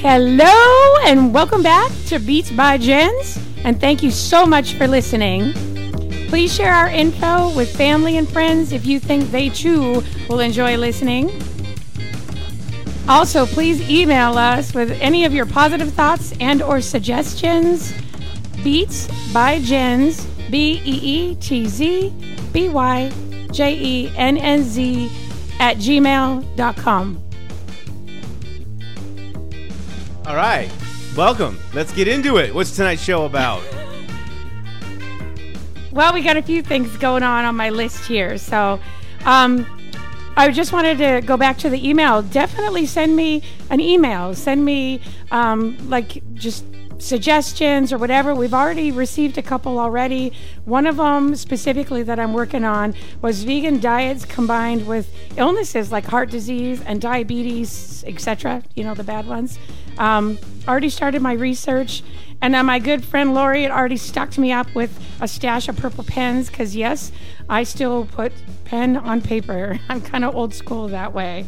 Hello and welcome back to Beetz by Jennz, and thank you so much for listening. Please share our info with family and friends if you think they too will enjoy listening. Also, please email us with any of your positive thoughts and or suggestions. Beetz by Jennz, B E E T Z B Y J E N N Z at gmail.com. All right, welcome. Let's get into it. What's tonight's show about? Well, we got a few things going on on my list here. So, um, I just wanted to go back to the email. Definitely send me an email. Send me, um, like, just suggestions or whatever. We've already received a couple already. One of them specifically that I'm working on was vegan diets combined with illnesses like heart disease and diabetes, etc. You know, the bad ones. Um, already started my research. And my good friend Lori had already stocked me up with a stash of purple pens because, yes, I still put pen on paper. I'm kind of old school that way.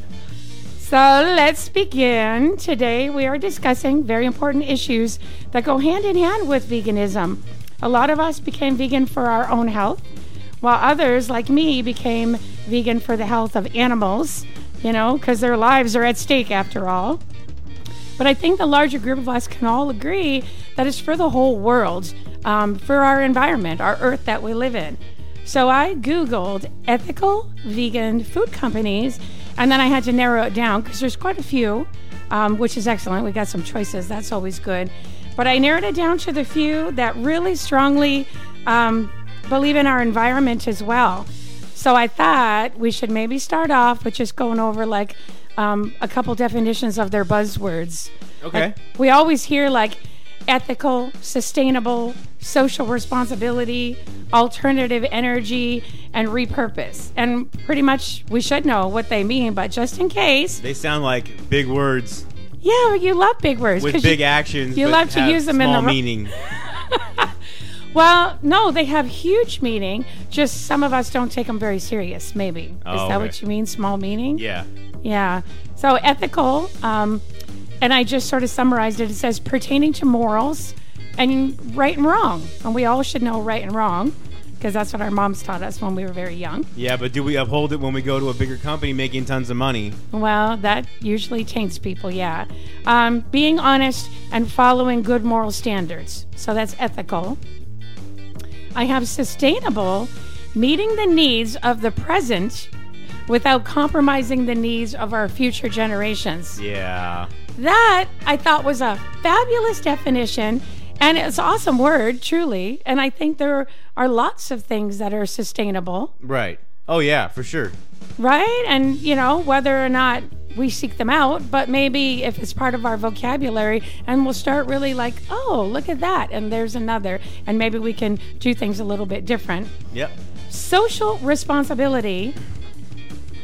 So let's begin. Today we are discussing very important issues that go hand in hand with veganism. A lot of us became vegan for our own health, while others, like me, became vegan for the health of animals, you know, because their lives are at stake after all. But I think the larger group of us can all agree that it's for the whole world, um, for our environment, our earth that we live in. So I Googled ethical vegan food companies, and then I had to narrow it down because there's quite a few, um, which is excellent. We got some choices, that's always good. But I narrowed it down to the few that really strongly um, believe in our environment as well. So I thought we should maybe start off with just going over like um, a couple definitions of their buzzwords. Okay. Like, we always hear like ethical, sustainable, social responsibility, alternative energy, and repurpose. And pretty much we should know what they mean, but just in case. They sound like big words Yeah, you love big words. with big you, actions. you love to use them in the small meaning. Well, no, they have huge meaning. Just some of us don't take them very serious, maybe. Is Oh, that okay. what you mean, small meaning? Yeah. Yeah. So ethical, um, and I just sort of summarized it. It says pertaining to morals and right and wrong. And we all should know right and wrong because that's what our moms taught us when we were very young. Yeah, but do we uphold it when we go to a bigger company making tons of money? Well, that usually taints people, yeah. Um, being honest and following good moral standards. So that's ethical. I have sustainable, meeting the needs of the present without compromising the needs of our future generations. Yeah. That I thought was a fabulous definition and it's an awesome word, truly. And I think there are lots of things that are sustainable, Right. Oh yeah, for sure. right? And, you know, whether or not we seek them out, but maybe if it's part of our vocabulary and we'll start really like, oh, look at that. And there's another. And maybe we can do things a little bit different. Yep. Social responsibility.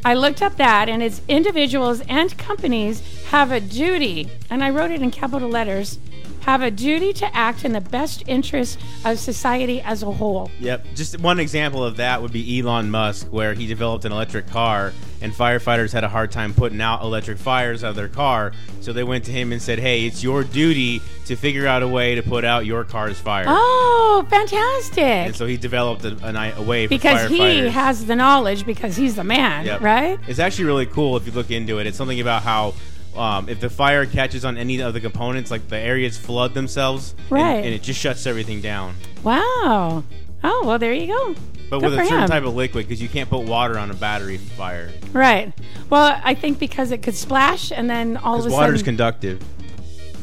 I looked up that, and it's individuals and companies have a duty, and I wrote it in capital letters have a duty to act in the best interest of society as a whole. Yep. Just one example of that would be Elon Musk, where he developed an electric car, and firefighters had a hard time putting out electric fires out of their car. So they went to him and said, "Hey, it's your duty to figure out a way to put out your car's fire." Oh, fantastic. And so he developed a, a, a way for because he has the knowledge because he's the man, Yep. right? It's actually really cool if you look into it. It's something about how um, if the fire catches on any of the components, like the areas flood themselves, Right. and, it just shuts everything down. Wow. Oh, well, there you go. But Good with a certain him. type of liquid, because you can't put water on a battery fire. Right. Well, I think because it could splash and then all of a Because sudden. water's conductive.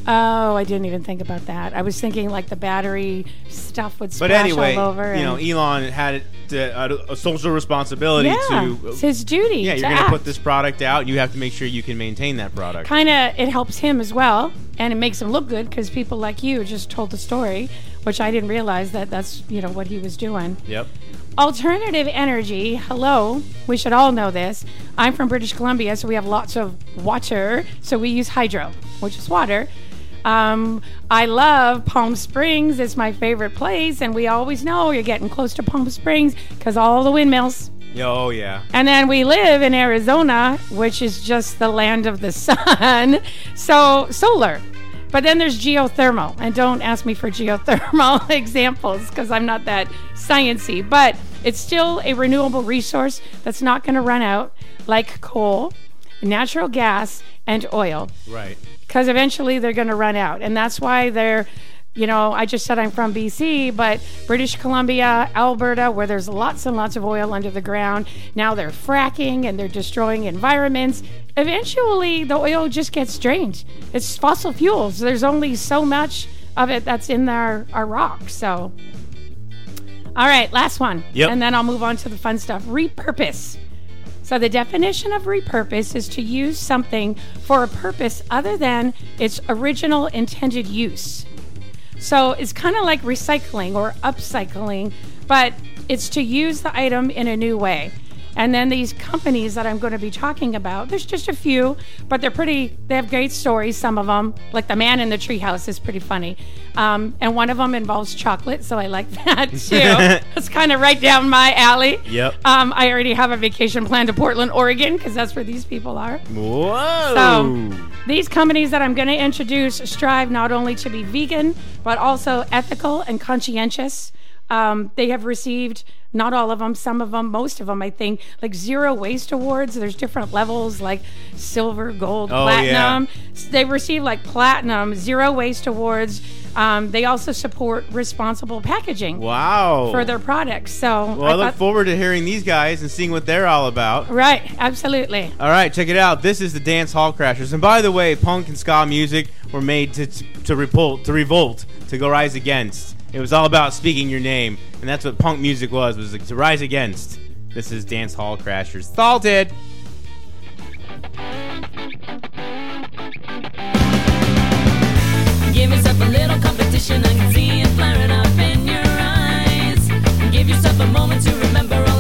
Oh, I didn't even think about that. I was thinking like the battery stuff would But splash anyway, all over. you know, Elon had to, uh, a, a social responsibility yeah, to. it's his duty. yeah, you're going to put this product out. You have to make sure you can maintain that product. Kind of, it helps him as well, and it makes him look good because people like you just told the story, which I didn't realize that that's you know what he was doing. Yep. Alternative energy. Hello, we should all know this. I'm from British Columbia, so we have lots of water, so we use hydro, which is water. Um, I love Palm Springs. It's my favorite place, and we always know you're getting close to Palm Springs because all the windmills. Oh yeah. And then we live in Arizona, which is just the land of the sun. So solar. But then there's geothermal, and don't ask me for geothermal examples because I'm not that sciency. But it's still a renewable resource that's not going to run out, like coal, natural gas, and oil. Right. Because eventually they're going to run out, and that's why they're you know, I just said I'm from BC, but British Columbia, Alberta, where there's lots and lots of oil under the ground, now they're fracking and they're destroying environments. Eventually, the oil just gets drained. It's fossil fuels. There's only so much of it that's in our, our rock. So, all right, last one. Yep. And then I'll move on to the fun stuff. Repurpose. So, the definition of repurpose is to use something for a purpose other than its original intended use. So it's kind of like recycling or upcycling, but it's to use the item in a new way. And then these companies that I'm going to be talking about, there's just a few, but they're pretty, they have great stories, some of them. Like the man in the treehouse is pretty funny. Um, and one of them involves chocolate, so I like that too. it's kind of right down my alley. Yep. Um, I already have a vacation plan to Portland, Oregon, because that's where these people are. Whoa. So, these companies that I'm going to introduce strive not only to be vegan, but also ethical and conscientious. Um, they have received not all of them, some of them, most of them, I think, like zero waste awards. There's different levels like silver, gold, Oh, platinum. They receive like platinum, zero waste awards. Um, they also support responsible packaging wow. for their products. So, well, I, look thought- forward to hearing these guys and seeing what they're all about. right, absolutely. All right, check it out. This is the Dance Hall Crashers, and by the way, punk and ska music were made to to, to revolt, to revolt, to go rise against. It was all about speaking your name, and that's what punk music was was to rise against. This is Dance Hall Crashers. Salted. Give yourself a little competition, I can see it flaring up in your eyes. Give yourself a moment to remember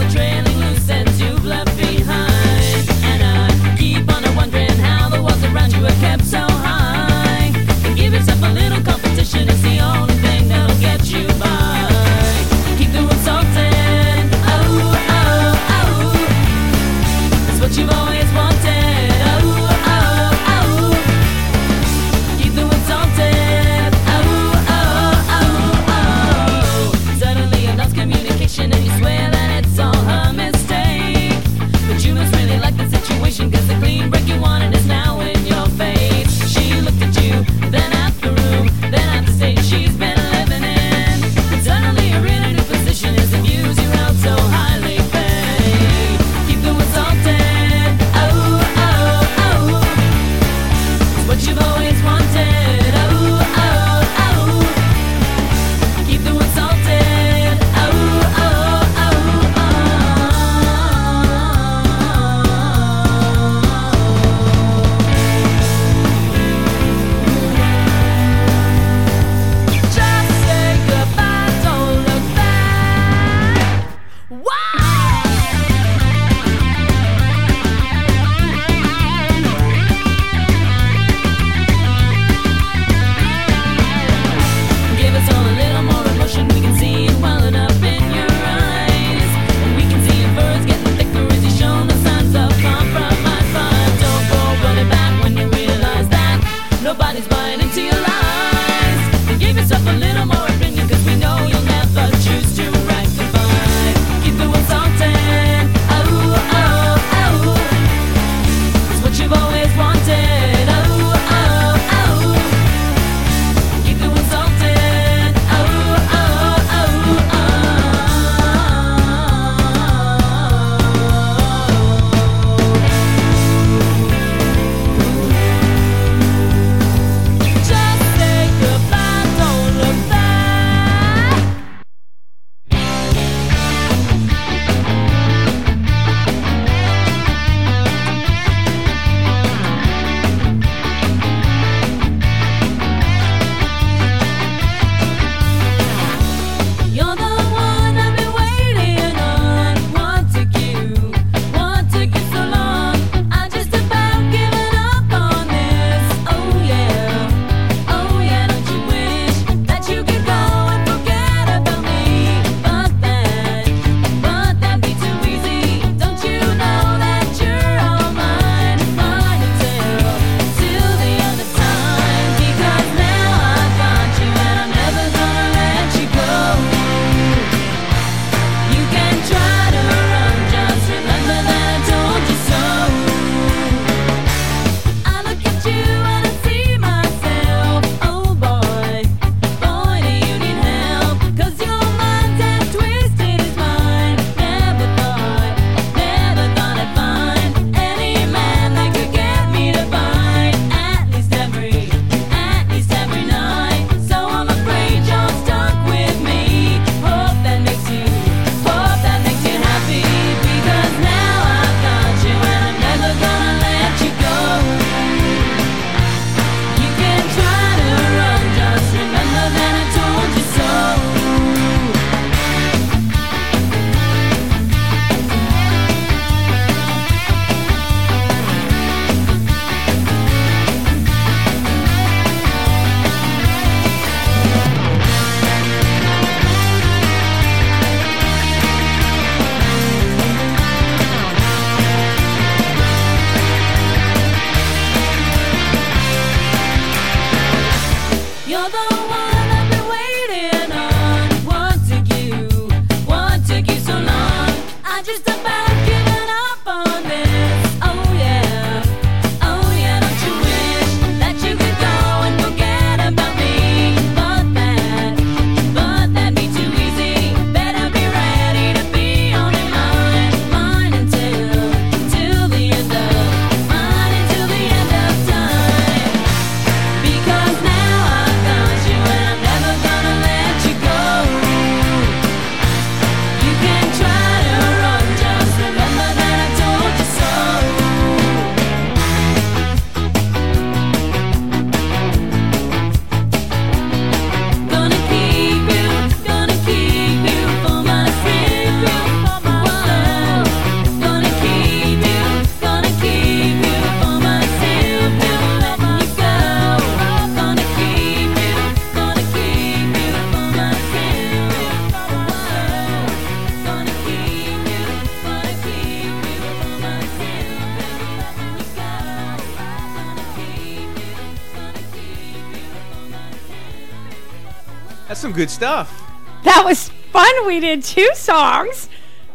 some good stuff. That was fun. We did two songs.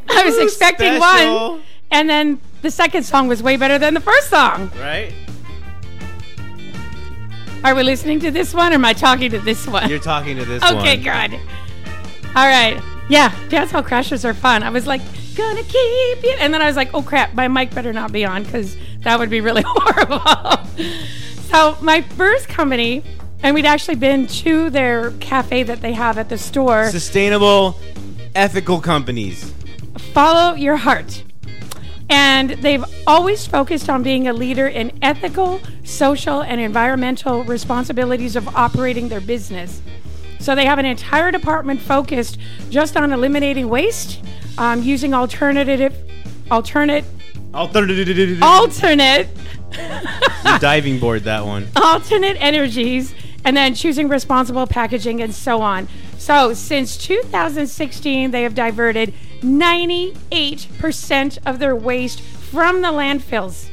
I was Ooh, expecting special. one, and then the second song was way better than the first song. Right? Are we listening to this one, or am I talking to this one? You're talking to this okay, one. Okay, good. All right. Yeah, dance hall crashers are fun. I was like, gonna keep you, and then I was like, oh crap, my mic better not be on because that would be really horrible. so my first company, and we'd actually been to their cafe that they have at the store. Sustainable, ethical companies. follow your heart. And they've always focused on being a leader in ethical, social, and environmental responsibilities of operating their business. So they have an entire department focused just on eliminating waste, um, using alternative, alternate, Alternative. alternate, diving board that one. alternate energies, and then choosing responsible packaging and so on. So since 2016, they have diverted 98% of their waste from the landfills.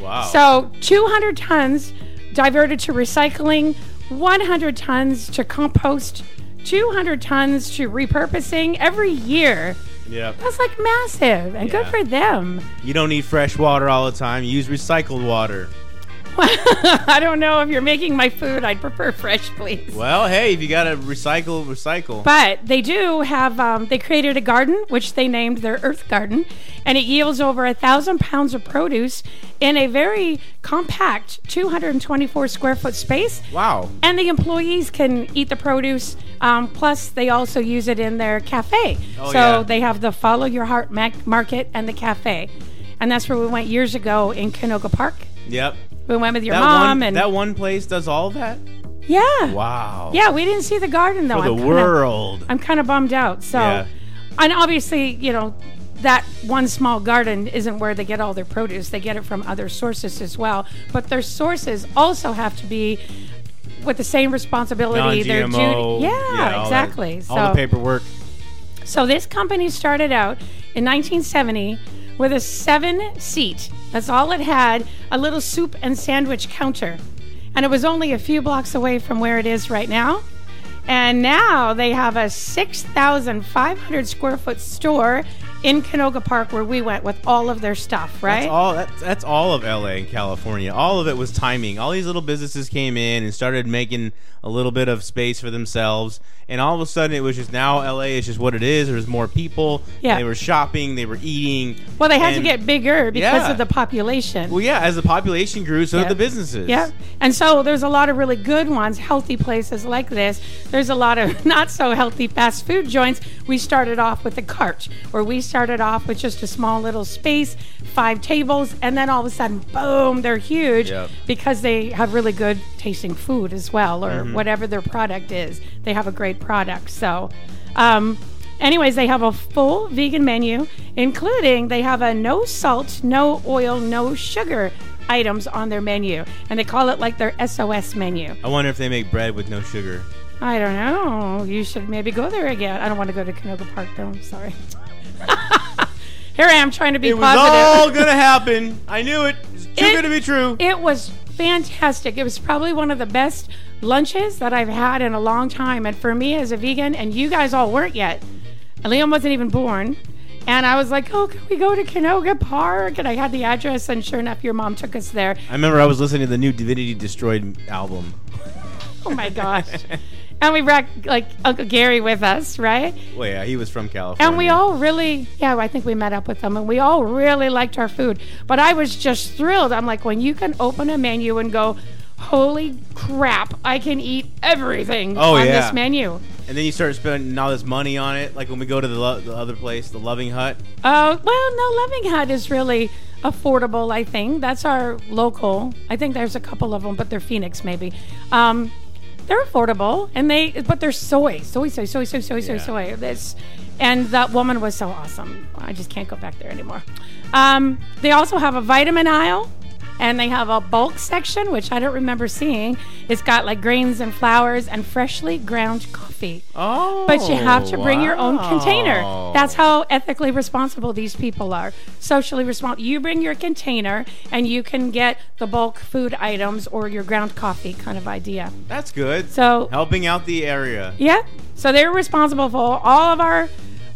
Wow. So 200 tons diverted to recycling, 100 tons to compost, 200 tons to repurposing every year. yeah. That's like massive and good for them. You don't need fresh water all the time. You use recycled water. I don't know if you're making my food. I'd prefer fresh, please. Well, hey, if you gotta recycle, recycle. But they do have, um, they created a garden, which they named their Earth Garden, and it yields over a thousand pounds of produce in a very compact 224 square foot space. wow. And the employees can eat the produce. Um, plus, they also use it in their cafe. Oh, so yeah. they have the Follow Your Heart Mac- Market and the cafe. And that's where we went years ago in Canoga Park. Yep. We went with your That mom one, and that one place does all that. yeah, Wow. yeah. We didn't see the garden though. For the I'm kinda- world. I'm kind of bummed out. So, Yeah. and obviously, you know, that one small garden isn't where they get all their produce. They get it from other sources as well. But their sources also have to be with the same responsibility. Their duty. Yeah, all that- exactly. all so, the paperwork. so this company started out in 1970 with a seven seat. That's all it had, a little soup and sandwich counter. And it was only a few blocks away from where it is right now. And now they have a 6,500 square foot store in Canoga Park where we went with all of their stuff, right? That's all. That's, that's all of LA and California. All of it was timing. All these little businesses came in and started making a little bit of space for themselves, and all of a sudden it was just now LA is just what it is. There's more people. Yeah. They were shopping. They were eating. well, they had to get bigger because Yeah. of the population. Well, yeah. As the population grew, so Yeah. did the businesses. Yeah. And so there's a lot of really good ones, healthy places like this. There's a lot of not so healthy fast food joints. We started off with the cart, where we started off with just a small little space, five tables, and then all of a sudden, boom, they're huge Yep. because they have really good tasting food as well, or whatever their product is. They have a great product. So, um, anyways, they have a full vegan menu, including they have a no salt, no oil, no sugar items on their menu, and they call it like their SOS menu. I wonder if they make bread with no sugar. I don't know. You should maybe go there again. I don't want to go to Canoga Park though. I'm sorry. Here I am trying to be positive. It was positive. all gonna happen. I knew it. It's too It- good to be true. It was fantastic. It was probably one of the best lunches that I've had in a long time. And for me as a vegan, and you guys all weren't yet, and Liam wasn't even born. And I was like, oh, can we go to Canoga Park? And I had the address, and sure enough, your mom took us there. I remember I was listening to the new Divinity Destroyed album. Oh my gosh. and we brought like Uncle Gary with us, right? Well, yeah, he was from California. And we all really, yeah, I think we met up with them and we all really liked our food. But I was just thrilled. I'm like, when you can open a menu and go, holy crap, I can eat everything Oh, on yeah. this menu. And then you start spending all this money on it, like when we go to the, lo- the other place, the Loving Hut. Uh, well, no, Loving Hut is really affordable, I think. That's our local. I think there's a couple of them, but they're Phoenix maybe. Um, they're affordable, and they but they're soy, soy, soy, soy, soy, soy, soy, Yeah. soy. This, and that woman was so awesome. I just can't go back there anymore. Um, they also have a vitamin aisle, And they have a bulk section, which I don't remember seeing. It's got like grains and flowers and freshly ground coffee. Oh, But you have to bring your own container. Oh, that's how ethically responsible these people are. Socially responsible. You bring your container and you can get the bulk food items or your ground coffee kind of idea. that's good. So helping out the area. yeah. So they're responsible for all of our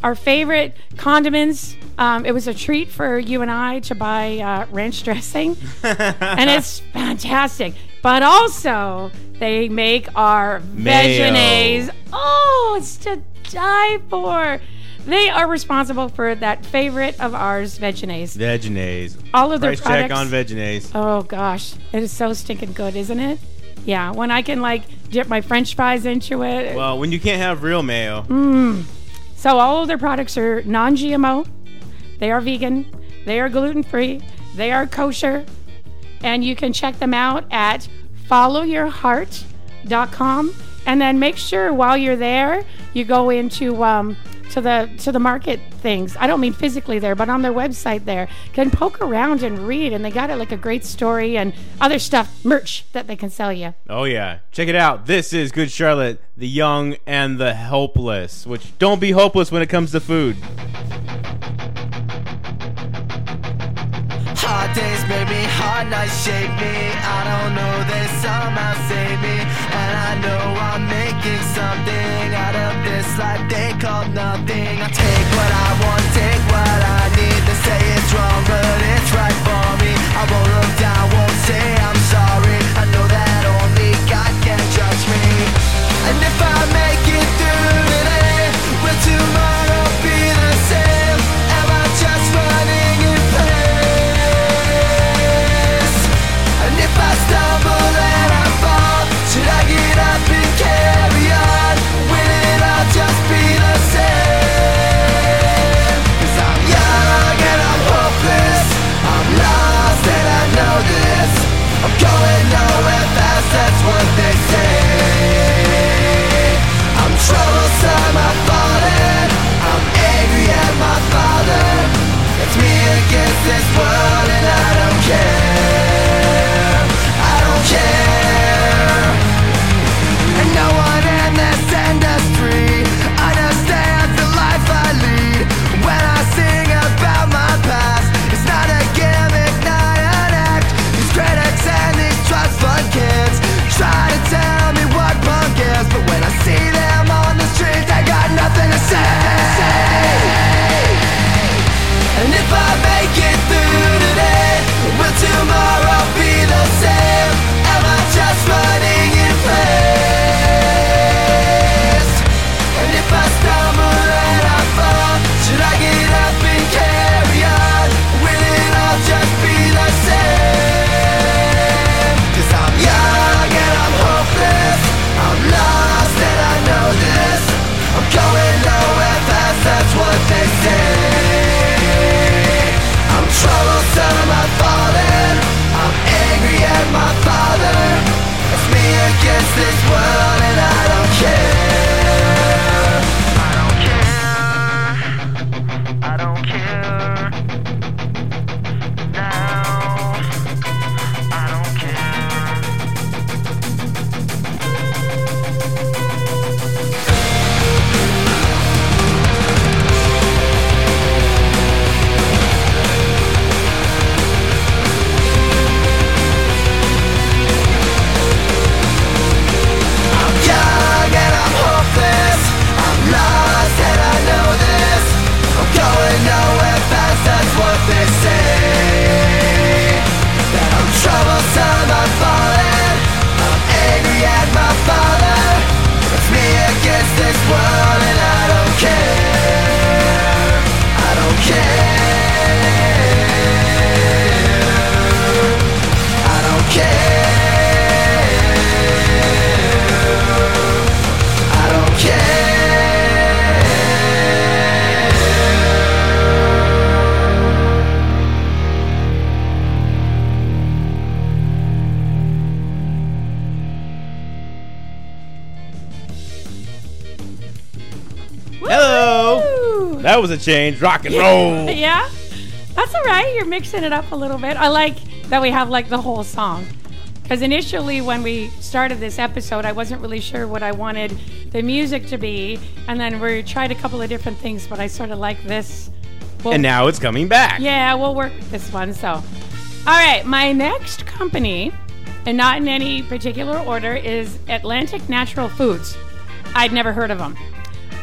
our favorite condiments. Um, it was a treat for you and I to buy uh, ranch dressing, and it's fantastic. But also, they make our Mayo. Oh, it's to die for. They are responsible for that favorite of ours, veggies. Vegenaise. All of their Price products. check on Vegenaise. Oh gosh, it is so stinking good, isn't it? Yeah, when I can like dip my French fries into it. Well, when you can't have real mayo, Mm. So all of their products are non-GMO. They are vegan. They are gluten-free. They are kosher. And you can check them out at followyourheart.com. And then make sure while you're there, you go into um, to the to the market things. I don't mean physically there, but on their website there. Can poke around and read, and they got it like a great story and other stuff, merch that they can sell you. oh yeah, check it out. This is Good Charlotte, the young and the helpless. Which don't be hopeless when it comes to food. Hard days made me, hard nights shape me. I don't know, they somehow save me. And I know I'm making something out of this life they call nothing. I take what I want, take what I need. They say it's wrong, but it's right for me. I won't look down, won't say I'm sorry. I know that only God can judge me. And if I make it through today, will tomorrow against was a change. Rock and roll. Yeah, that's all right. You're mixing it up a little bit. I like that we have like the whole song. Because initially, when we started this episode, I wasn't really sure what I wanted the music to be, and then we tried a couple of different things, but I sort of like this. Well, And now it's coming back. yeah, we'll work with this one. So, all right, my next company, and not in any particular order, is Atlantic Natural Foods. I'd never heard of them,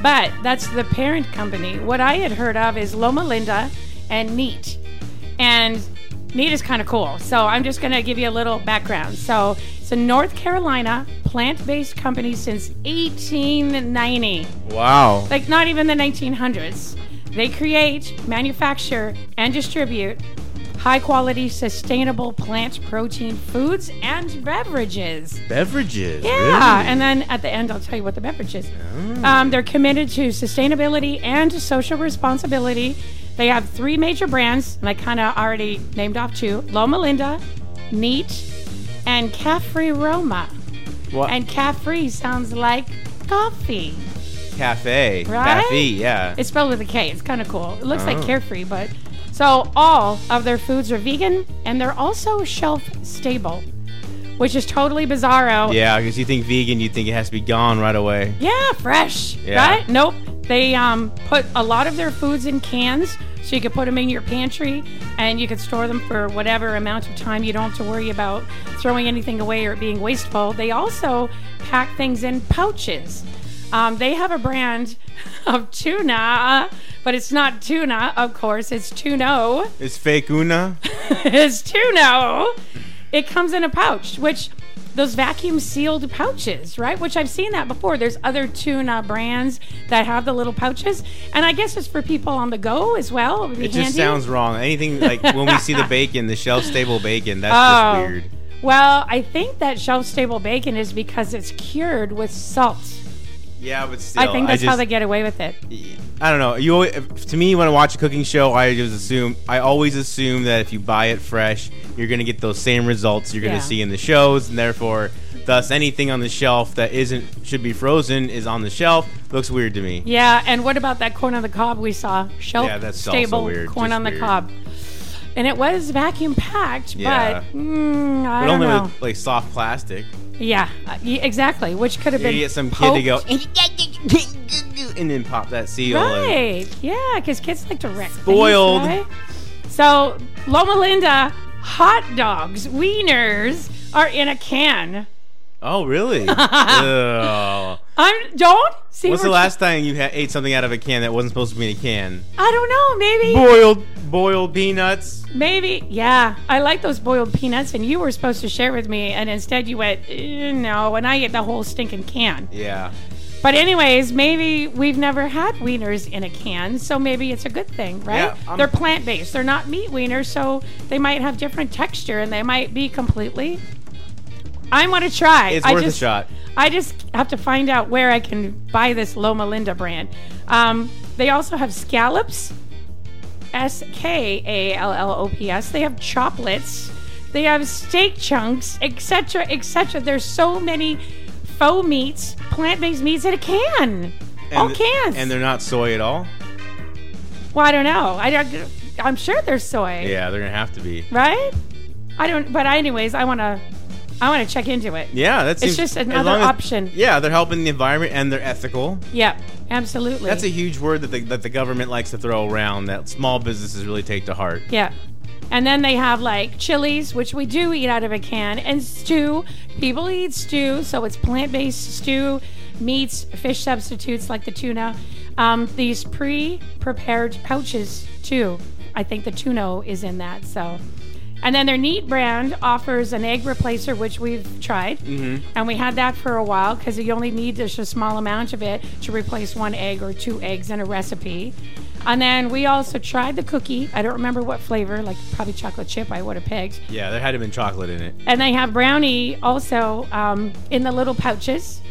but that's the parent company. What I had heard of is Loma Linda and Neat, and Neat is kind of cool. So I'm just going to give you a little background. So it's a North Carolina plant-based company since 1890 Wow. like not even the 1900s. They create, manufacture, and distribute high quality, sustainable plant protein foods and beverages. Beverages. Yeah, really? and then at the end, I'll tell you what the beverage is. Um, they're committed to sustainability and social responsibility. They have three major brands, and I kind of already named off two Loma Linda, Neat, and Kaffree Roma. What? And Caffrey sounds like coffee. cafe. Right? Cafe, yeah. It's spelled with a K. It's kind of cool. It looks Oh. like carefree, but so all of their foods are vegan and they're also shelf stable, which is totally bizarro. yeah, because you think vegan, you think it has to be gone right away. Yeah, fresh. Yeah. Right? Nope. They um, put a lot of their foods in cans, so you could put them in your pantry and you could store them for whatever amount of time. You don't have to worry about throwing anything away or being wasteful. They also pack things in pouches. Um, they have a brand of tuna, but it's not tuna, of course. It's tuno. It's fake una. it's tuno. It comes in a pouch, which those vacuum sealed pouches, right? Which I've seen that before. There's other tuna brands that have the little pouches, and I guess it's for people on the go as well. It, It just handy. sounds wrong. Anything like when we see the bacon, the shelf stable bacon, that's Oh. just weird. Well, I think that shelf stable bacon is because it's cured with salt. Yeah, but still, I think that's how just- they get away with it. I don't know. You always, to me, when I watch a cooking show, I just assume I always assume that if you buy it fresh, you're gonna get those same results you're gonna Yeah. see in the shows, and therefore, thus anything on the shelf that isn't should be frozen is on the shelf. Looks weird to me. Yeah, and what about that corn on the cob we saw? Shelf Yeah, that's stable weird, corn just on the cob. And it was vacuum packed, Yeah. but mm, I But don't only know. with like soft plastic. yeah, uh, yeah, exactly. Which could have You been get some kid to go poked. and then pop that seal. and- Right. Yeah, because kids like to wreck things, Spoiled. right? So Loma Linda hot dogs, wieners are in a can. Oh, really? Ugh. I'm don't see. What's the last time you ha- ate something out of a can that wasn't supposed to be in a can? I don't know. Maybe. Boiled, boiled peanuts. Maybe, yeah. I like those boiled peanuts, and you were supposed to share with me, and instead you went, "Eh, no, and I ate the whole stinking can. Yeah. But, anyways, maybe we've never had wieners in a can, so maybe it's a good thing, right? Yeah, I'm- They're plant based, they're not meat wieners, so they might have different texture and they might be completely. I want to try. It's I worth just, a shot. I just have to find out where I can buy this Loma Linda brand. Um, they also have scallops, S K A L L O P S. They have chocolate. They have steak chunks, etc., etc. There's so many faux meats, plant-based meats in a can. All And- cans. And they're not soy at all? well, I don't know. I don't. I'm sure there's soy. Yeah, they're going to have to be. Right? I don't. But anyways, I want to. I want to check into it. Yeah, that's It's just another option. Yeah, they're helping the environment and they're ethical. Yep. Absolutely. That's a huge word that the, that the government likes to throw around that small businesses really take to heart. Yeah. And then they have like chilies, which we do eat out of a can, and stew. People eat stew, so it's plant based stew, meats, fish substitutes like the tuna. Um, these pre prepared pouches, too. I think the tuna is in that. So. And then their Neat brand offers an egg replacer, which we've tried. Mm-hmm. And we had that for a while because you only need just a small amount of it to replace one egg or two eggs in a recipe. And then we also tried the cookie. I don't remember what flavor, like probably chocolate chip, I would have picked. Yeah, there had to have been chocolate in it. And they have brownie also um, in the little pouches.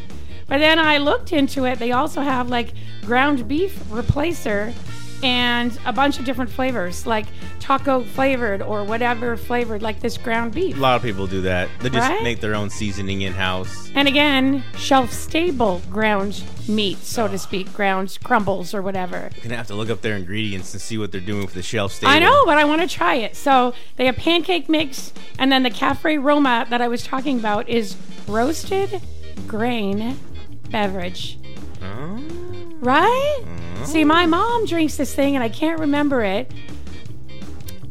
But then I looked into it. They also have like ground beef replacer and a bunch of different flavors, like taco flavored or whatever flavored, like this ground beef. A lot of people do that. They just Right? make their own seasoning in house. And again, shelf stable ground meat, so to speak, ground crumbles or whatever. You're Gonna have to look up their ingredients and see what they're doing for the shelf stable. I know, but I want to try it. So they have pancake mix, and then the Cafe Roma that I was talking about is roasted grain beverage. Oh. Right? Oh. See, my mom drinks this thing, and I can't remember it.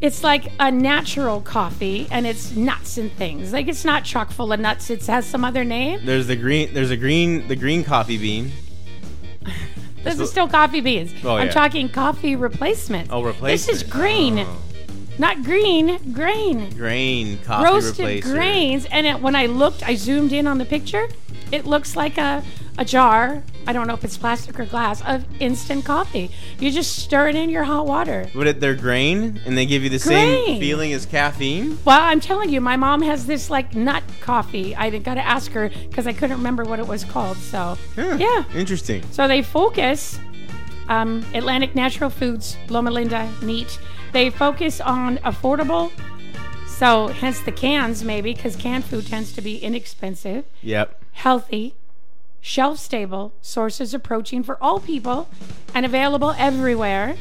It's like a natural coffee, and it's nuts and things. Like it's not chock full of nuts. It has some other name. There's the green. There's a green. The green coffee bean. This the- is still coffee beans. Oh, I'm yeah. talking coffee replacement. Oh, replacement. This is green, Oh. not green. Grain. Grain coffee roasted replacer. grains and it, when i looked i zoomed in on the picture it looks like a, a jar i don't know if it's plastic or glass of instant coffee you just stir it in your hot water But it, they're grain, and they give you the Grain. same feeling as caffeine. well i'm telling you my mom has this like nut coffee i got to ask her because i couldn't remember what it was called so Huh, yeah Interesting. So they focus, um, Atlantic Natural Foods, Loma Linda, neat. They focus on affordable, so hence the cans maybe, because canned food tends to be inexpensive, Yep. healthy, shelf stable sources of protein for all people, and available everywhere.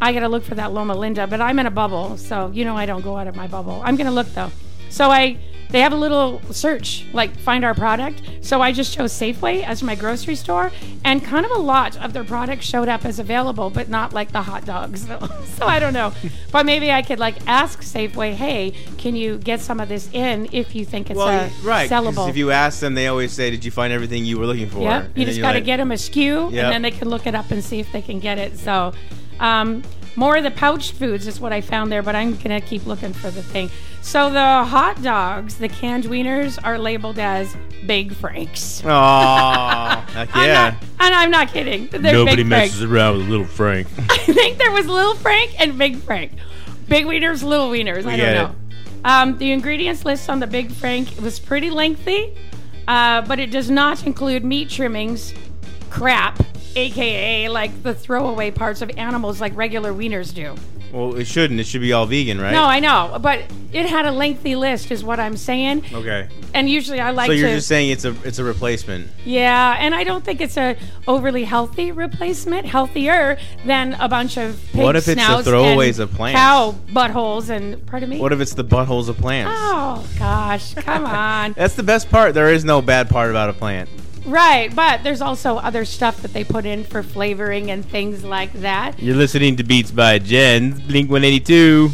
I gotta look for that Loma Linda, but I'm in a bubble, so you know I don't go out of my bubble. I'm gonna look though. So I they have a little search, like find our product. So I just chose Safeway as my grocery store, and kind of a lot of their products showed up as available, but not like the hot dogs. So, so I don't know. but maybe I could like ask Safeway, hey, can you get some of this in if you think it's Well, uh, right. sellable? If you ask them, they always say, "Did you find everything you were looking for?" Yep. And You just got to like, get them a SKU, Yep. and then they can look it up and see if they can get it. So, um, more of the pouched foods is what I found there, but I'm gonna keep looking for the thing. So the hot dogs, the canned wieners, are labeled as Big Franks. Aw, heck I'm yeah. not, and I'm not kidding. They're Big Franks. around with little Frank. I think there was Little Frank and Big Frank. Big wieners, little wieners. I don't know. Um, the ingredients list on the Big Frank was pretty lengthy, uh, but it does not include meat trimmings, crap, aka like the throwaway parts of animals like regular wieners do. well, it shouldn't. It should be all vegan, right? No, I know, but it had a lengthy list, is what I'm saying. Okay. And usually I like So you're to. just saying it's a it's a replacement. Yeah, and I don't think it's a overly healthy replacement, healthier than a bunch of pig What if it's the throwaways of plants? cow buttholes and pardon me. What if it's the buttholes of plants? oh gosh, come on. That's the best part. There is no bad part about a plant. Right, but there's also other stuff that they put in for flavoring and things like that. You're listening to Beetz by Jenn, Blink 182.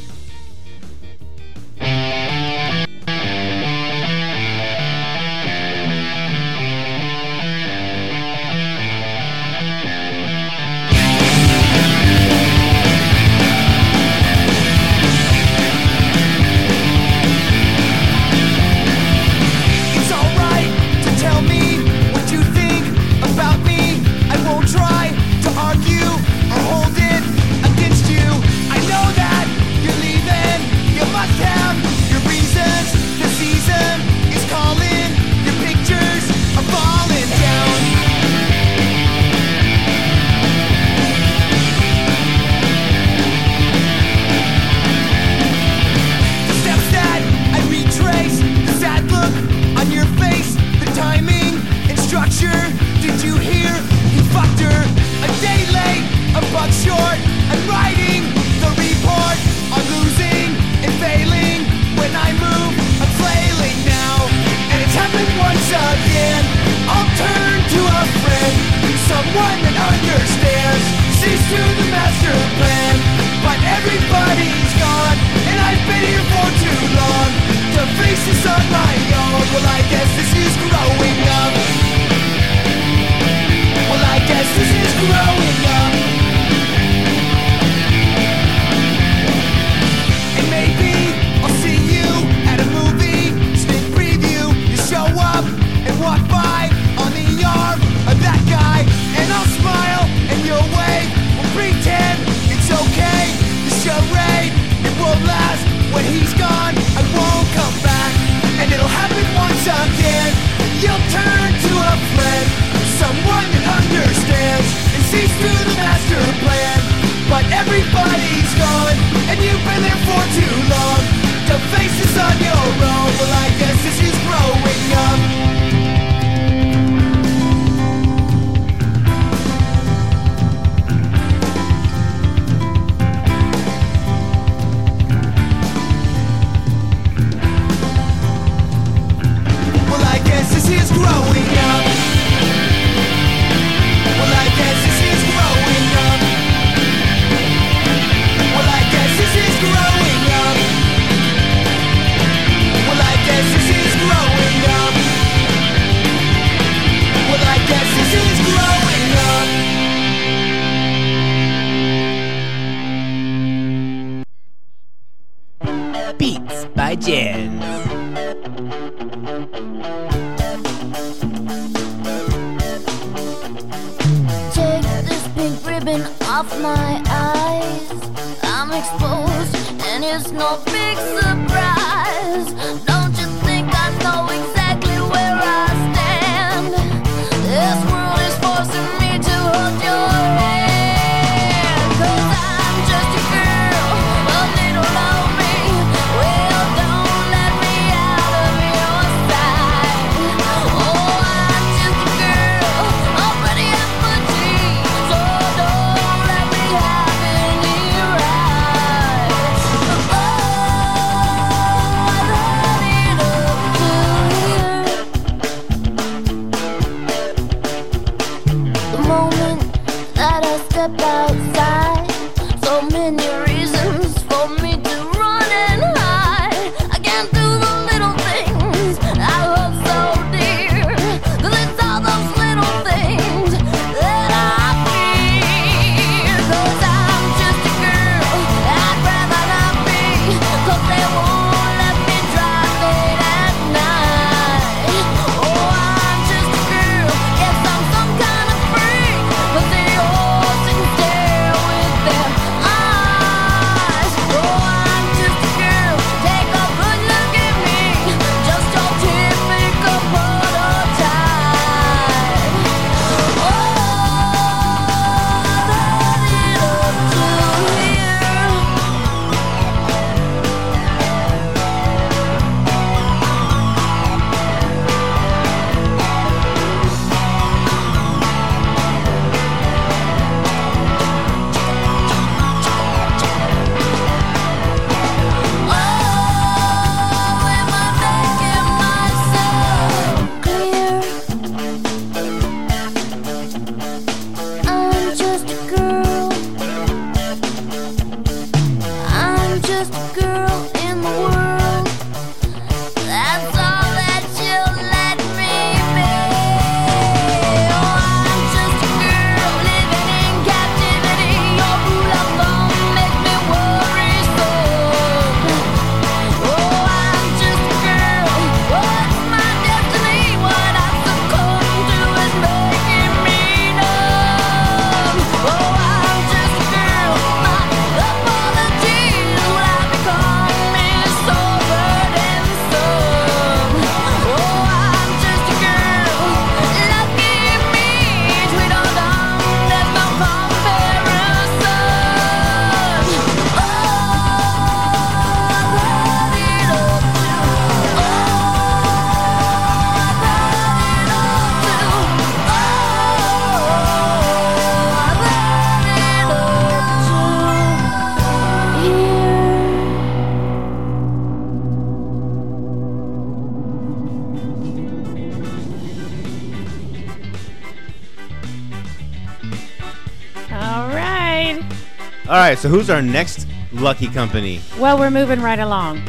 All right, so who's our next lucky company? Well, we're moving right along.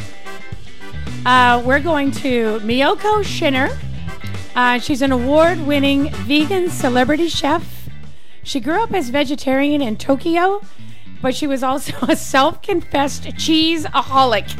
Uh, we're going to Miyoko Schinner. Uh, she's an award winning vegan celebrity chef. She grew up as vegetarian in Tokyo, but she was also a self confessed cheeseaholic.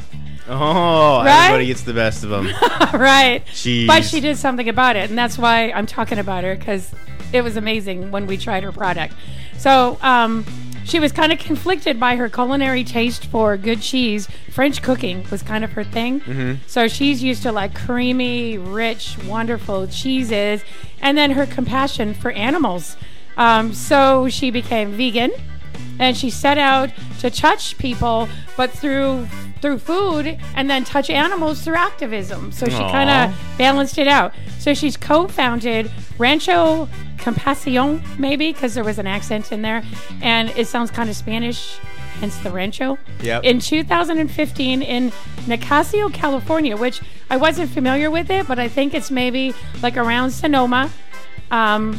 Oh, Right? everybody gets the best of them. right. Cheese. But she did something about it, and that's why I'm talking about her because it was amazing when we tried her product. So um, she was kind of conflicted by her culinary taste for good cheese. French cooking was kind of her thing. So she's used to like creamy, rich, wonderful cheeses, and then her compassion for animals. Um, so she became vegan and she set out to touch people, but through through food, and then touch animals through activism. So she kind of balanced it out. So she's co-founded Rancho Compasión, maybe because there was an accent in there, and it sounds kind of Spanish, hence the Rancho. Yep. In 2015 in Nicasio, California, which I wasn't familiar with it, but I think it's maybe like around Sonoma. Um,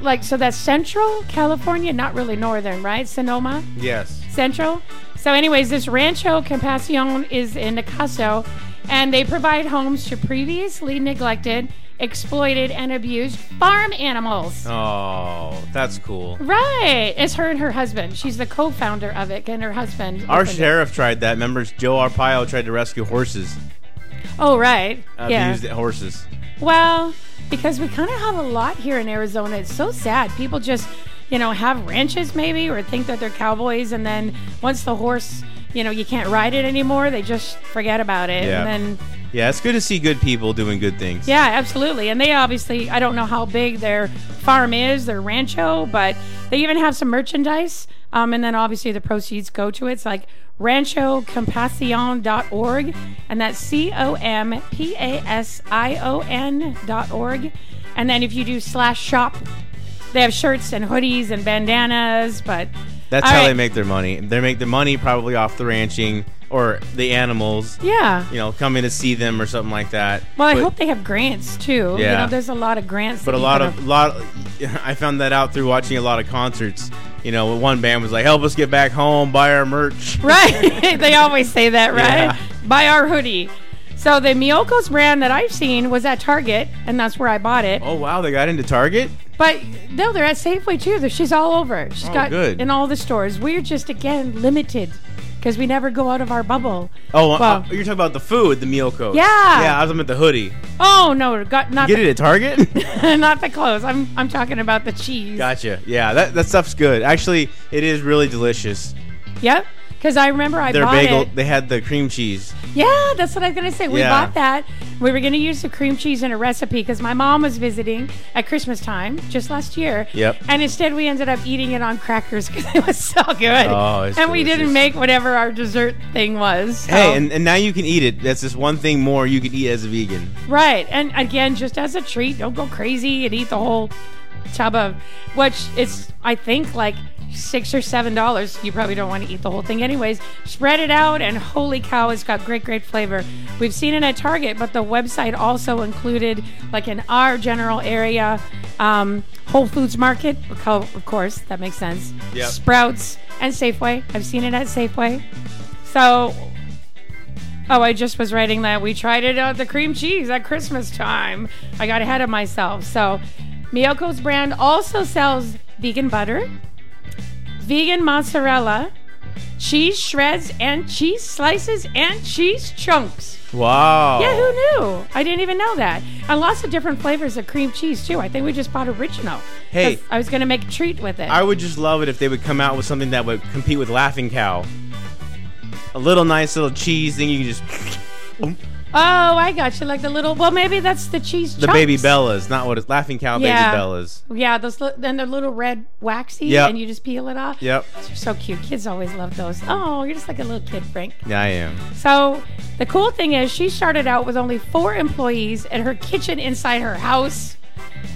like so that's central California, not really northern, right? Sonoma, Yes. central. So, anyways, this Rancho Compasión is in Nicasio, and they provide homes to previously neglected, exploited, and abused farm animals. Oh, that's cool. Right. It's her and her husband. She's the co-founder of it, and her husband. Our opened it. sheriff tried that. Members Joe Arpaio tried to rescue horses, Oh, right. yeah. abused horses. Well, because we kind of have a lot here in Arizona. It's so sad. People just, you know, have ranches maybe or think that they're cowboys, and then once the horse, you know, you can't ride it anymore, they just forget about it. Yeah. And then, Yeah, it's good to see good people doing good things. yeah, absolutely. And they obviously, I don't know how big their farm is, their rancho, but they even have some merchandise. Um, and then obviously the proceeds go to it. It's like ranchocompasion.org, and that's C O M P A S I O N dot org. And then if you do slash shop, they have shirts and hoodies and bandanas. But That's All how right. they make their money. They make their money probably off the ranching or the animals. yeah. You know, coming to see them or something like that. Well, I But- hope they have grants too. You Yeah. know, there's a lot of grants. But a lot of lot, I found that out through watching a lot of concerts. You know, one band was like, "Help us get back home, buy our merch." Right. they always say that, right? Yeah. Buy our hoodie. So the Miyoko's brand that I've seen was at Target, and that's where I bought it. Oh wow, they got into Target. But no, they're at Safeway too. She's all over. She's Oh, got good. in all the stores. We're just again limited because we never go out of our bubble. Oh, uh, Well- you're talking about the food, the meal coat. Yeah. Yeah, I was talking about the hoodie. Oh no, got not Get the, it at Target? not the clothes. I'm I'm talking about the cheese. gotcha. Yeah, that that stuff's good. Actually, it is really delicious. Yep. Because I remember I Their bought bagel, it. they had the cream cheese. Yeah, that's what I was gonna say. We Yeah. bought that. We were gonna use the cream cheese in a recipe because my mom was visiting at Christmas time just last year. Yep. And instead, we ended up eating it on crackers because it was so good. Oh, it's and we didn't make whatever our dessert thing was. so- Hey, and, and now you can eat it. That's just one thing more you can eat as a vegan. right. And again, just as a treat, don't go crazy and eat the whole tub of which it's I think like six or seven dollars. You probably don't want to eat the whole thing anyways. Spread it out and holy cow, it's got great, great flavor. We've seen it at Target, but the website also included like in our general area, um, Whole Foods Market, of course, that makes sense. Yep. Sprouts and Safeway. I've seen it at Safeway. So Oh, I just was writing that we tried it at the cream cheese at Christmas time. I got ahead of myself. So, Miyoko's brand also sells vegan butter, vegan mozzarella, cheese shreds, and cheese slices and cheese chunks. Wow. Yeah, who knew? I didn't even know that. And lots of different flavors of cream cheese too. I think we just bought original. Hey. I was gonna make a treat with it. I would just love it if they would come out with something that would compete with Laughing Cow. A little nice little cheese thing you can just. Oh, I got you. Like the little. Well, maybe that's the cheese. The baby. Bellas, not what it's Laughing Cow Yeah. baby Bellas. Yeah, those li- then they're little red waxy, Yep. and you just peel it off. Yep. Those are so cute. Kids always love those. Oh, you're just like a little kid, Frank. Yeah, I am. So the cool thing is, she started out with only four employees at her kitchen inside her house,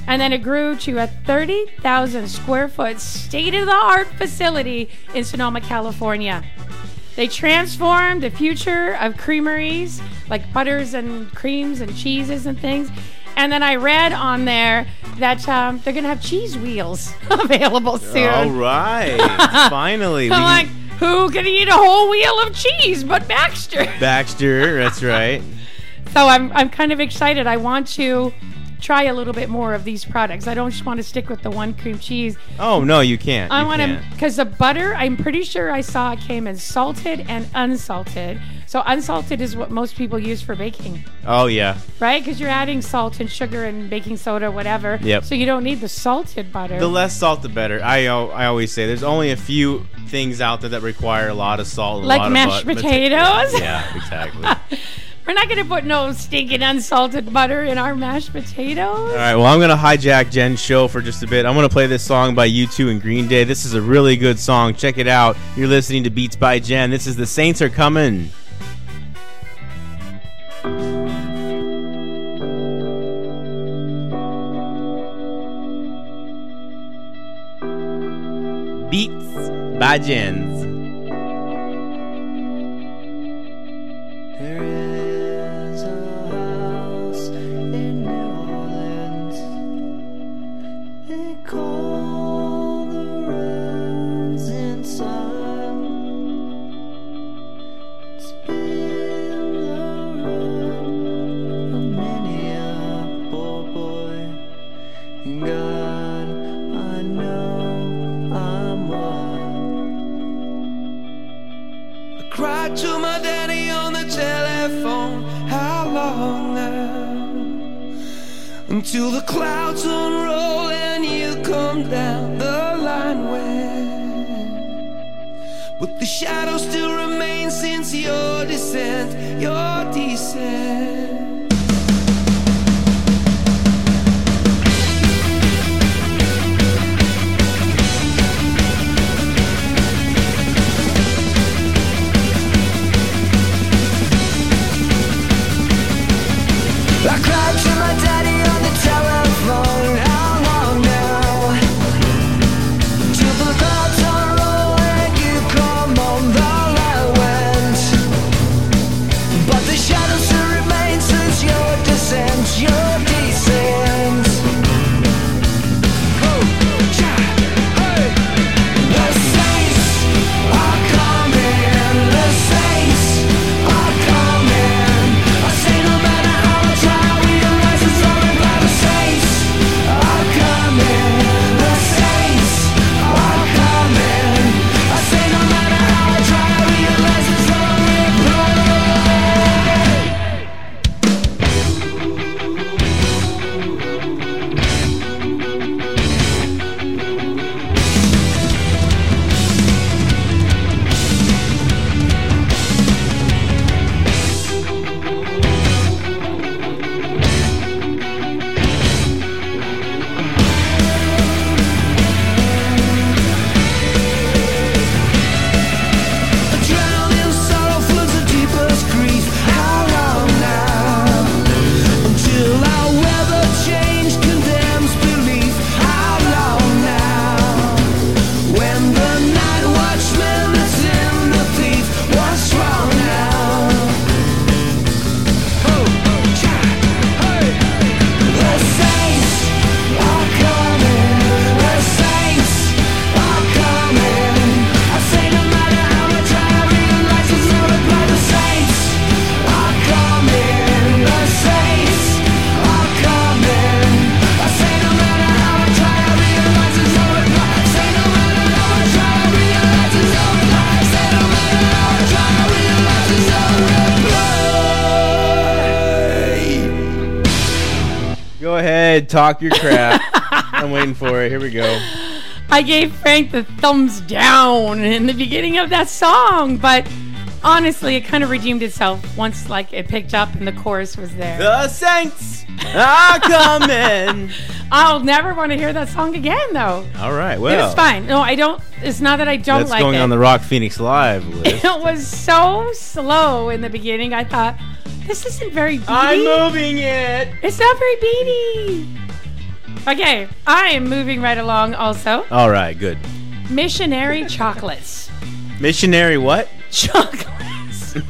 and then it grew to a 30,000 square foot state of the art facility in Sonoma, California. They transform the future of creameries, like butters and creams and cheeses and things. And then I read on there that um, they're going to have cheese wheels available soon. All right. Finally. I'm can- like, who can eat a whole wheel of cheese but Baxter? Baxter, that's right. So I'm, I'm kind of excited. I want to try a little bit more of these products. I don't just want to stick with the one cream cheese. Oh, no, you can't. I want to, because the butter, I'm pretty sure I saw it came in salted and unsalted. So unsalted is what most people use for baking, Oh, yeah. right? Because you're adding salt and sugar and baking soda, whatever. Yep. So you don't need the salted butter. The less salt, the better. I uh, I always say there's only a few things out there that require a lot of salt. And Like a lot mashed potatoes? Yeah, exactly. We're not gonna put no stinking unsalted butter in our mashed potatoes. All right, well, I'm going to hijack Jen's show for just a bit. I'm going to play this song by U2 and Green Day. This is a really good song. Check it out. You're listening to Beetz by Jenn. This is The Saints Are Coming. Beetz by Jennz. Until the clouds unroll and you come down the line where. But the shadow still remains since your descent, your descent. I cried to my daddy on talk your crap. I'm waiting for it. Here we go. I gave Frank the thumbs down in the beginning of that song, but honestly, it kind of redeemed itself once like it picked up and the chorus was there. The Saints are coming. I'll never want to hear that song again, though. All right, it well. was fine. No, I don't. It's not that I don't That's like going it. on the Rock Phoenix Live list. it was so slow in the beginning. I thought this isn't very beaty. I'm moving it. It's not very beaty. Okay, I am moving right along. Also, All right, good. missionary chocolates. Missionary what? Chocolates.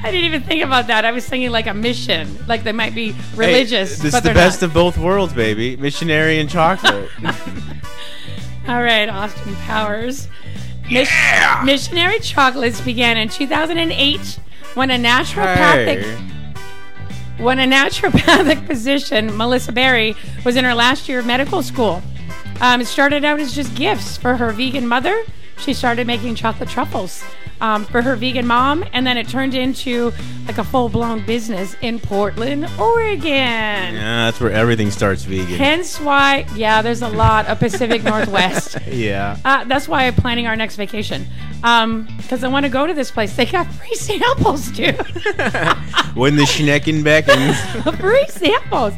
I didn't even think about that. I was thinking like a mission, like they might be religious, Hey, this is the best not. of both worlds, baby. Missionary and chocolate. All right, Austin Powers. Mis- missionary chocolates began in 2008 when a naturopathic Hey. When a naturopathic physician, Melissa Berry, was in her last year of medical school. Um, it started out as just gifts for her vegan mother. She started making chocolate truffles. Um, for her vegan mom, and then it turned into like a full blown business in Portland, Oregon. Yeah, that's where everything starts vegan. Hence why, yeah, there's a lot of Pacific Northwest. yeah. Uh, that's why I'm planning our next vacation. Because I want to go to this place. They got free samples, dude. when the Schneckenbeckens. free samples.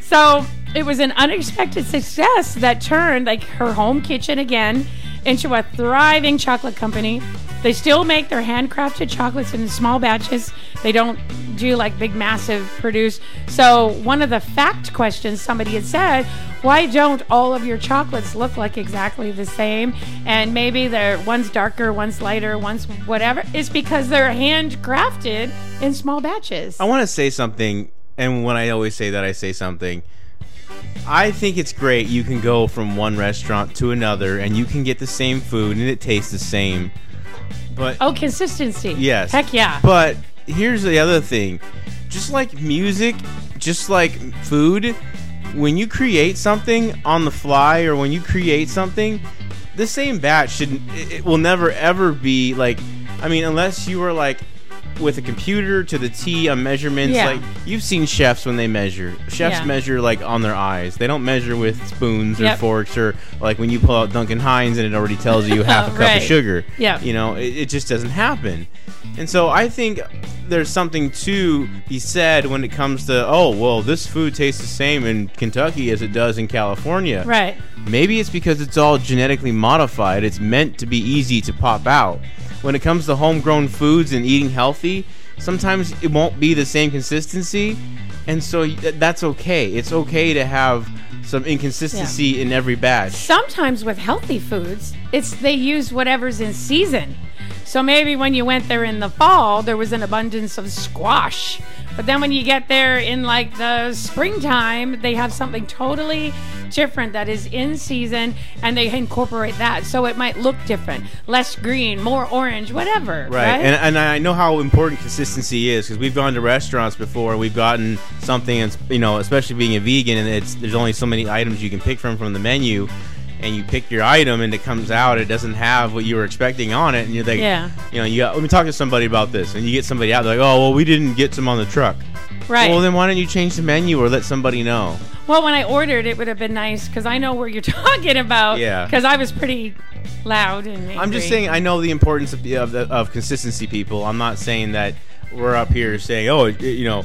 So it was an unexpected success that turned like her home kitchen again into a thriving chocolate company. They still make their handcrafted chocolates in small batches. They don't do like big, massive produce. So one of the fact questions somebody had said, why don't all of your chocolates look like exactly the same? And maybe they're one's darker, one's lighter, one's whatever. It's because they're handcrafted in small batches. I want to say something, and when I always say that, I say something. I think it's great you can go from one restaurant to another and you can get the same food and it tastes the same. But Oh, consistency. yes. Heck yeah. But here's the other thing. Just like music, just like food, when you create something on the fly or when you create something, the same batch should it it will never ever be like I mean unless you were like with a computer to the T on measurements Yeah. like you've seen chefs when they measure. Chefs Yeah. measure like on their eyes. They don't measure with spoons or Yep. forks or like when you pull out Duncan Hines and it already tells you half a cup Right. of sugar. Yeah. You know, it, it just doesn't happen. And so I think there's something to be said when it comes to, oh, well, this food tastes the same in Kentucky as it does in California. Right. Maybe it's because it's all genetically modified. It's meant to be easy to pop out. When it comes to homegrown foods and eating healthy, sometimes it won't be the same consistency. And so that's okay. It's okay to have some inconsistency in every batch. Sometimes with healthy foods, it's they use whatever's in season. So maybe when you went there in the fall, there was an abundance of squash. But then when you get there in like the springtime, they have something totally different that is in season and they incorporate that. So it might look different. Less green, more orange, whatever. Right. Right. And, and I know how important consistency is because we've gone to restaurants before we've gotten something, and you know, especially being a vegan, and it's there's only so many items you can pick from from the menu, and you pick your item and it comes out, it doesn't have what you were expecting on it, and you're like, Yeah. you know, you got, let me talk to somebody about this, and you get somebody out, they're like, oh, well, we didn't get some on the truck. Right. Well, then why don't you change the menu or let somebody know? Well, when I ordered, it would have been nice because I know where you're talking about. Yeah. Because I was pretty loud and. I'm just saying I know the importance of the, of, the, of consistency, people. I'm not saying that we're up here saying, oh, you know,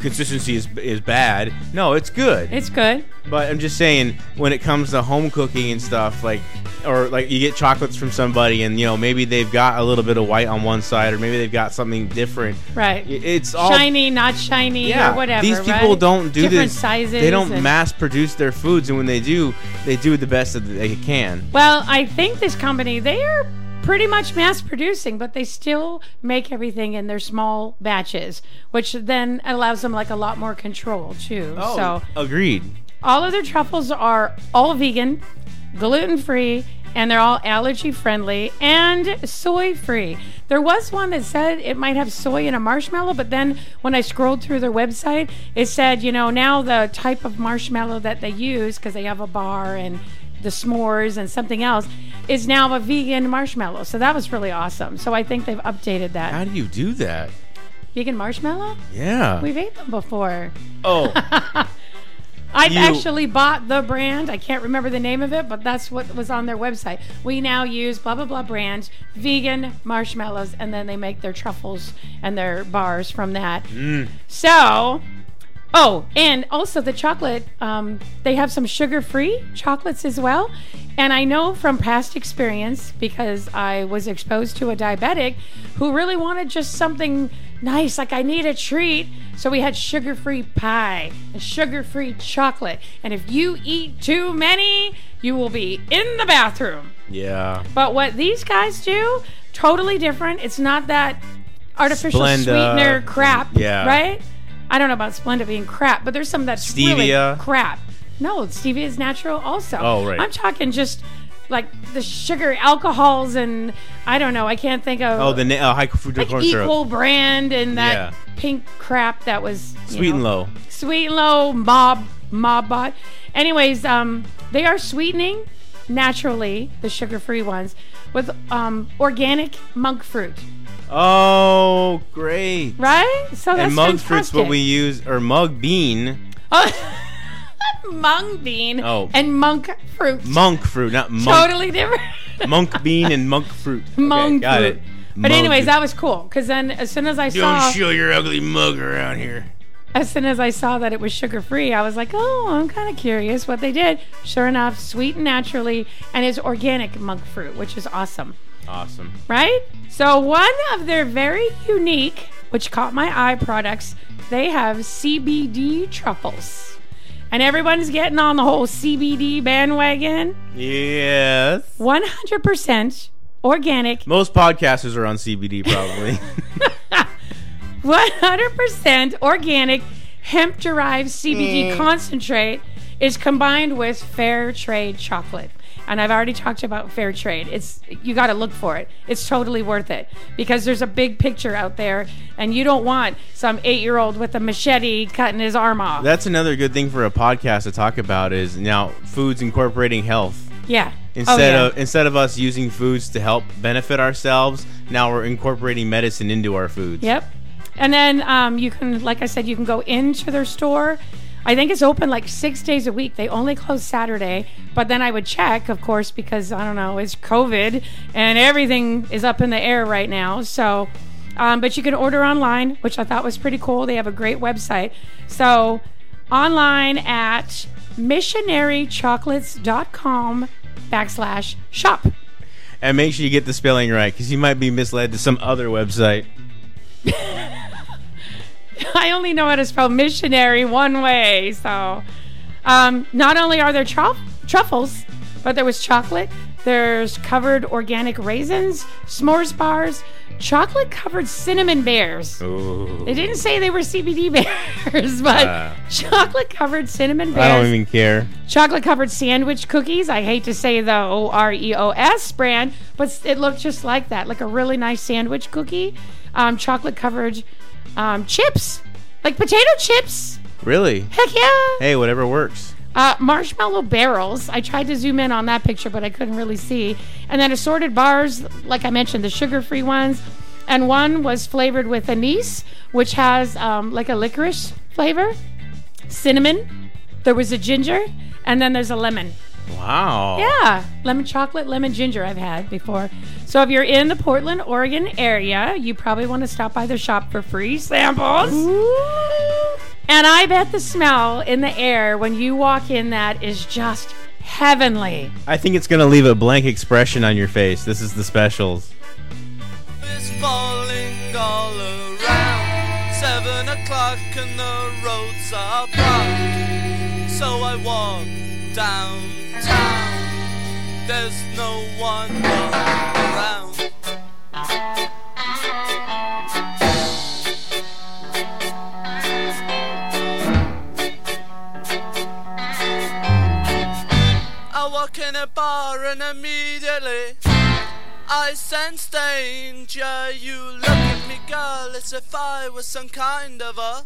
consistency is is bad. No, it's good. It's good. But I'm just saying when it comes to home cooking and stuff, like or like you get chocolates from somebody and you know maybe they've got a little bit of white on one side or maybe they've got something different. Right. It's all shiny, not shiny, yeah, or whatever. These people right? don't do different this. sizes. They don't mass produce their foods, and when they do, they do the best that they can. Well, I think this company they are pretty much mass producing, but they still make everything in their small batches, which then allows them like a lot more control too. Oh. So agreed. all of their truffles are all vegan, gluten free, and they're all allergy friendly and soy free. There was one that said it might have soy in a marshmallow, but then when I scrolled through their website, it said, you know, now the type of marshmallow that they use, because they have a bar and the s'mores and something else, is now a vegan marshmallow. So that was really awesome. So I think they've updated that. How do you do that? vegan marshmallow? Yeah. We've ate them before. oh, I've You- actually bought the brand. I can't remember the name of it, but that's what was on their website. We now use blah blah blah brand vegan marshmallows, and then they make their truffles and their bars from that. Mm. So, oh, and also the chocolate. Um, they have some sugar-free chocolates as well. And I know from past experience because I was exposed to a diabetic who really wanted just something nice, like I need a treat. So we had sugar free pie and sugar free chocolate. And if you eat too many, you will be in the bathroom. yeah. But what these guys do, totally different. It's not that artificial Splenda, sweetener crap, yeah. right? I don't know about Splenda being crap, but there's some that's really Stevia. crap. No, stevia is natural also. Oh, right. I'm talking just like the sugar alcohols and I don't know. I can't think of Oh, the na- uh, high fructose like corn equal syrup. brand and that Yeah. pink crap that was you Sweet and know, low. sweet and low mob mob bot. Anyways, um, they are sweetening naturally the sugar-free ones, with um, organic monk fruit. Oh, great. Right? So that's and mug fruit's what we use, or mug bean. Oh, mung bean Oh. and monk fruit. Monk fruit, not monk. Totally different. Monk bean and monk fruit. Okay, Monk got fruit. it. But anyways, that was cool because then as soon as I saw Don't saw show your ugly mug around here. as soon as I saw that it was sugar free, I was like, oh, I'm kind of curious what they did. Sure enough, sweet and naturally, and it's organic monk fruit, which is awesome, Awesome. right? So one of their very unique, which caught my eye products, they have CBD truffles. And everyone's getting on the whole CBD bandwagon. Yes. 100% organic, Most podcasters are on CBD probably. 100% organic hemp derived CBD mm. concentrate is combined with fair trade chocolate. And I've already talked about fair trade. It's you got to look for it. It's totally worth it because there's a big picture out there and you don't want some 8-year-old with a machete cutting his arm off. That's another good thing for a podcast to talk about is now foods incorporating health. yeah. Instead oh, yeah. of instead of us using foods to help benefit ourselves, now we're incorporating medicine into our foods. Yep. And then um, you can, like I said, you can go into their store. I think it's open like six days a week. They only close Saturday, but then I would check, of course, because I don't know, it's COVID and everything is up in the air right now. So, um, but you can order online, which I thought was pretty cool. They have a great website. So, online at missionarychocolates.com backslash shop. And make sure you get the spelling right because you might be misled to some other website. I only know how to spell missionary one way. So, um, not only are there truff- truffles, but there was chocolate. There's covered organic raisins, s'mores bars, chocolate covered cinnamon bears. Ooh. They didn't say they were CBD bears, but Uh. chocolate covered cinnamon bears. I don't even care. chocolate covered sandwich cookies. I hate to say the O R E O S brand, but it looked just like that, like a really nice sandwich cookie. Um, chocolate covered um, chips, like potato chips. Really? Heck yeah! Hey, whatever works. Uh, marshmallow barrels. I tried to zoom in on that picture, but I couldn't really see. And then assorted bars, like I mentioned, the sugar-free ones. And one was flavored with anise, which has um, like a licorice flavor, cinnamon. There was a ginger, and then there's a lemon. Wow. Yeah, lemon chocolate, lemon ginger I've had before. So if you're in the Portland, Oregon area, you probably want to stop by the shop for free samples. And I bet the smell in the air when you walk in that is just heavenly. I think it's gonna leave a blank expression on your face. This is the specials. is falling all around. Seven o'clock and the roads are blocked. So I walk downtown. There's no one around. I walk in a bar and immediately I sense danger. You look at me, girl, as if I was some kind of a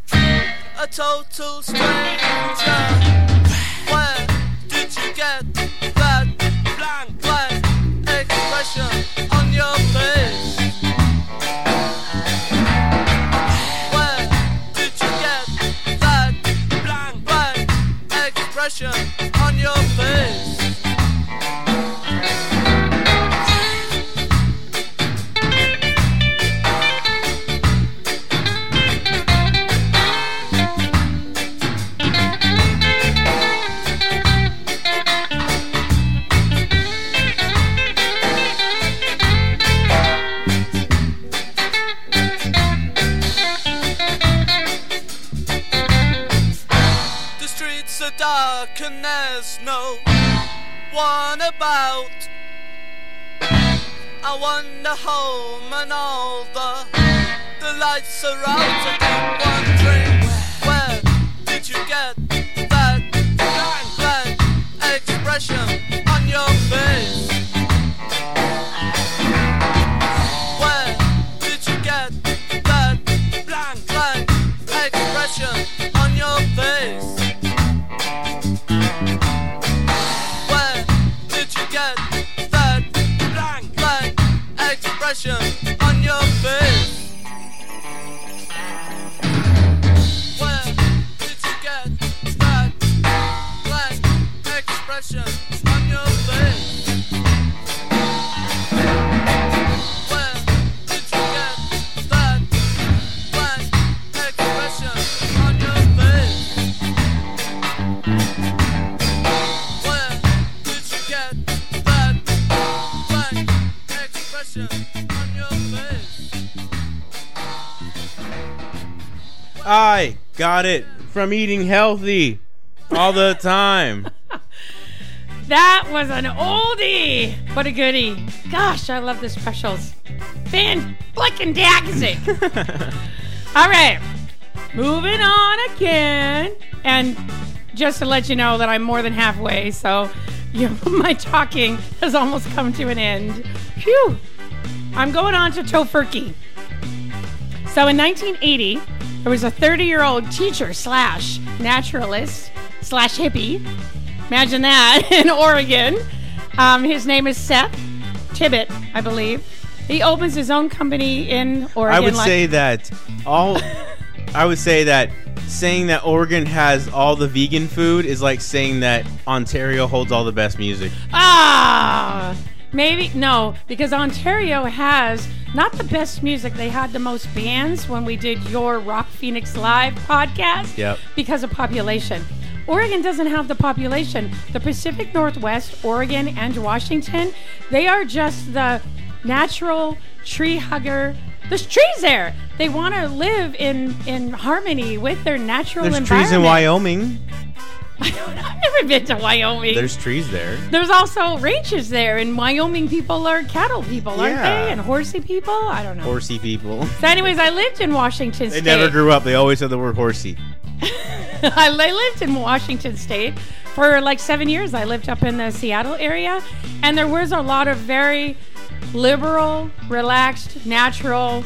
a total stranger. Where did you get that blank, blank expression on your face? Where did you get that blank, blank expression on your face? No one about. I wander home and all the the lights are out. I keep wondering where did you get that blank expression on your face? Expression on your face. Where did you get that blank expression I got it from eating healthy all the time. That was an oldie, but a goodie. Gosh, I love the specials. Fan flicking daxic. All right, moving on again. And just to let you know that I'm more than halfway, so you my talking has almost come to an end. Phew. I'm going on to Tofurky. So in 1980, there was a 30 year old teacher slash naturalist slash hippie. Imagine that in Oregon. Um, his name is Seth Tibbott, I believe. He opens his own company in Oregon. I would like- say that all. I would say that saying that Oregon has all the vegan food is like saying that Ontario holds all the best music. Ah, maybe no, because Ontario has not the best music. They had the most bands when we did your Rock Phoenix Live podcast. Yep. Because of population. Oregon doesn't have the population. The Pacific Northwest, Oregon, and Washington, they are just the natural tree hugger. There's trees there. They want to live in in harmony with their natural There's environment. trees in Wyoming. I've never been to Wyoming. There's trees there. There's also ranches there, and Wyoming people are cattle people, aren't Yeah. they? And horsey people? I don't know. Horsey people. So, anyways, I lived in Washington They State. never grew up. They always said the word horsey. I li- lived in Washington State for like seven years. I lived up in the Seattle area, and there was a lot of very liberal, relaxed, natural,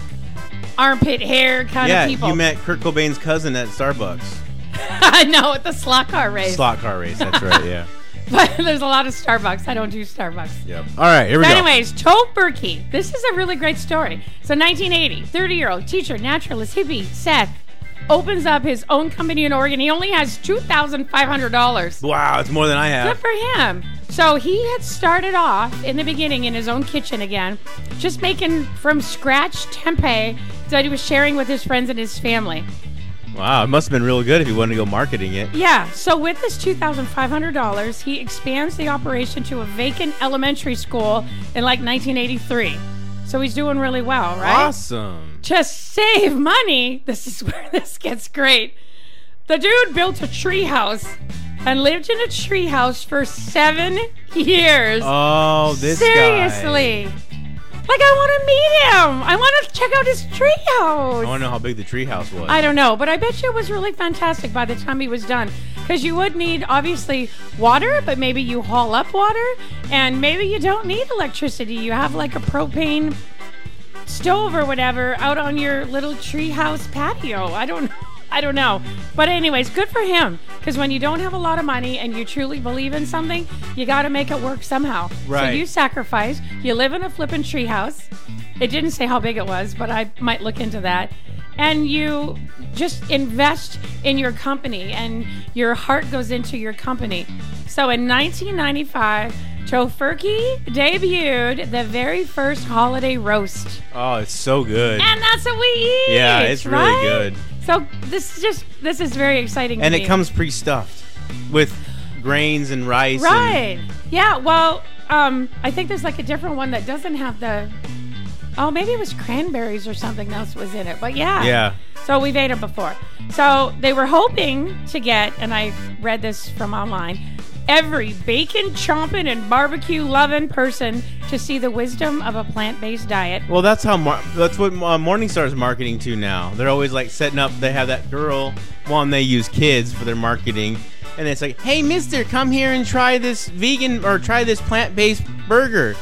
armpit hair kind yeah, of people. you met Kurt Cobain's cousin at Starbucks. I know at the slot car race, Slot car race. That's right. Yeah. but there's a lot of Starbucks. I don't do Starbucks. Yep. All right. Here we But go. anyways, Tofurky. This is a really great story. So 1980, 30 year old teacher, naturalist, hippie, Seth, opens up his own company in Oregon. He only has $2,500. Wow, it's more than I have. Good for him. So he had started off in the beginning in his own kitchen again, just making from scratch tempeh that he was sharing with his friends and his family. Wow, it must have been real good if you wanted to go marketing it. Yeah, so with this $2,500, he expands the operation to a vacant elementary school in like 1983. So he's doing really well, right? Awesome. To save money, this is where this gets great. The dude built a tree house and lived in a tree house for seven years. Oh, this guy. Like, I want to meet him. I want to check out his tree house. I want to know how big the treehouse was. I don't know, but I bet you it was really fantastic by the time he was done. Because you would need, obviously, water, but maybe you haul up water, and maybe you don't need electricity. You have like a propane stove or whatever out on your little treehouse patio. I don't I don't know. But anyways, good for him. Because when you don't have a lot of money and you truly believe in something, you got to make it work somehow. Right. So you sacrifice. You live in a flippin' treehouse. It didn't say how big it was, but I might look into that. And you just invest in your company, and your heart goes into your company. So in 1995, Tofurky debuted the very first holiday roast. Oh, it's so good. And that's what we eat. Yeah, it's really right? good. So this is just this is very exciting. And it me. comes pre-stuffed with grains and rice. and- right. Yeah. Well, um, I think there's like a different one that doesn't have the. Oh, maybe it was cranberries or something else was in it. But yeah. Yeah. So we've ate it before. So they were hoping to get, and I read this from online, every bacon chomping and barbecue loving person to see the wisdom of a plant based diet. Well, that's how mar- that's what uh, Morningstar's marketing to now. They're always like setting up. They have that girl. One, they use kids for their marketing, and it's like, "Hey, Mister, come here and try this vegan or try this plant-based burger."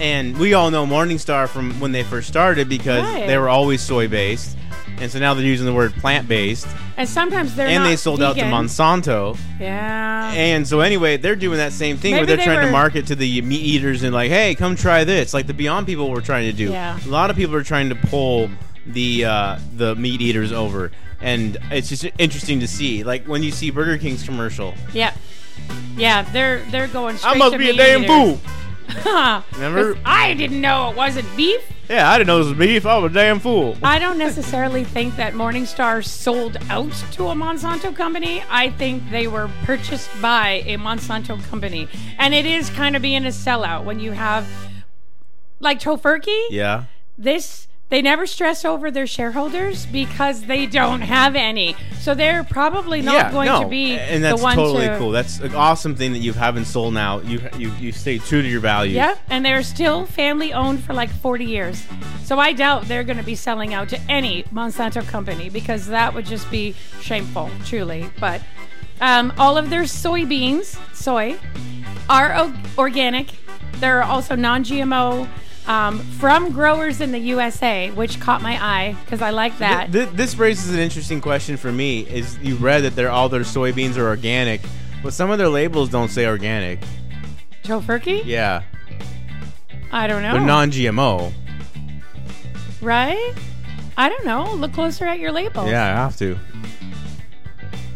And we all know Morningstar from when they first started because Right. they were always soy based. And so now they're using the word plant based. And sometimes they're And they sold out to. Monsanto. Yeah. And so anyway, they're doing that same thing where they're they trying to market to the meat eaters and like, hey, come try this. Like the Beyond people were trying to do. Yeah. A lot of people are trying to pull the uh, the meat eaters over, and it's just interesting to see. Like when you see Burger King's commercial, yeah. Yeah, they're they're going straight I must be a damn eaters. fool. Huh. I didn't know it wasn't beef. Yeah, I didn't know this was beef. I was a damn fool. I don't necessarily think that Morningstar sold out to a Monsanto company. I think they were purchased by a Monsanto company. And it is kind of being a sellout when you have like Tofurky. Yeah. This they never stress over their shareholders because they don't have any. So they're probably not yeah, going no. to be and that's the one totally to cool. That's an awesome thing that you haven't sold now. You you you stay true to your values. Yeah, and they're still family owned for like 40 years. So I doubt they're going to be selling out to any Monsanto company because that would just be shameful, truly. But um, all of their soybeans, soy, are o- organic. They're also non GMO um, from growers in the USA, which caught my eye because I like that. Th- th- this raises an interesting question for me. Is you read that they're all their soybeans are organic, but some of their labels don't say organic. Tofurky? Yeah, I don't know. they're non-GMO. right? I don't know. Look closer at your label. Yeah, I have to.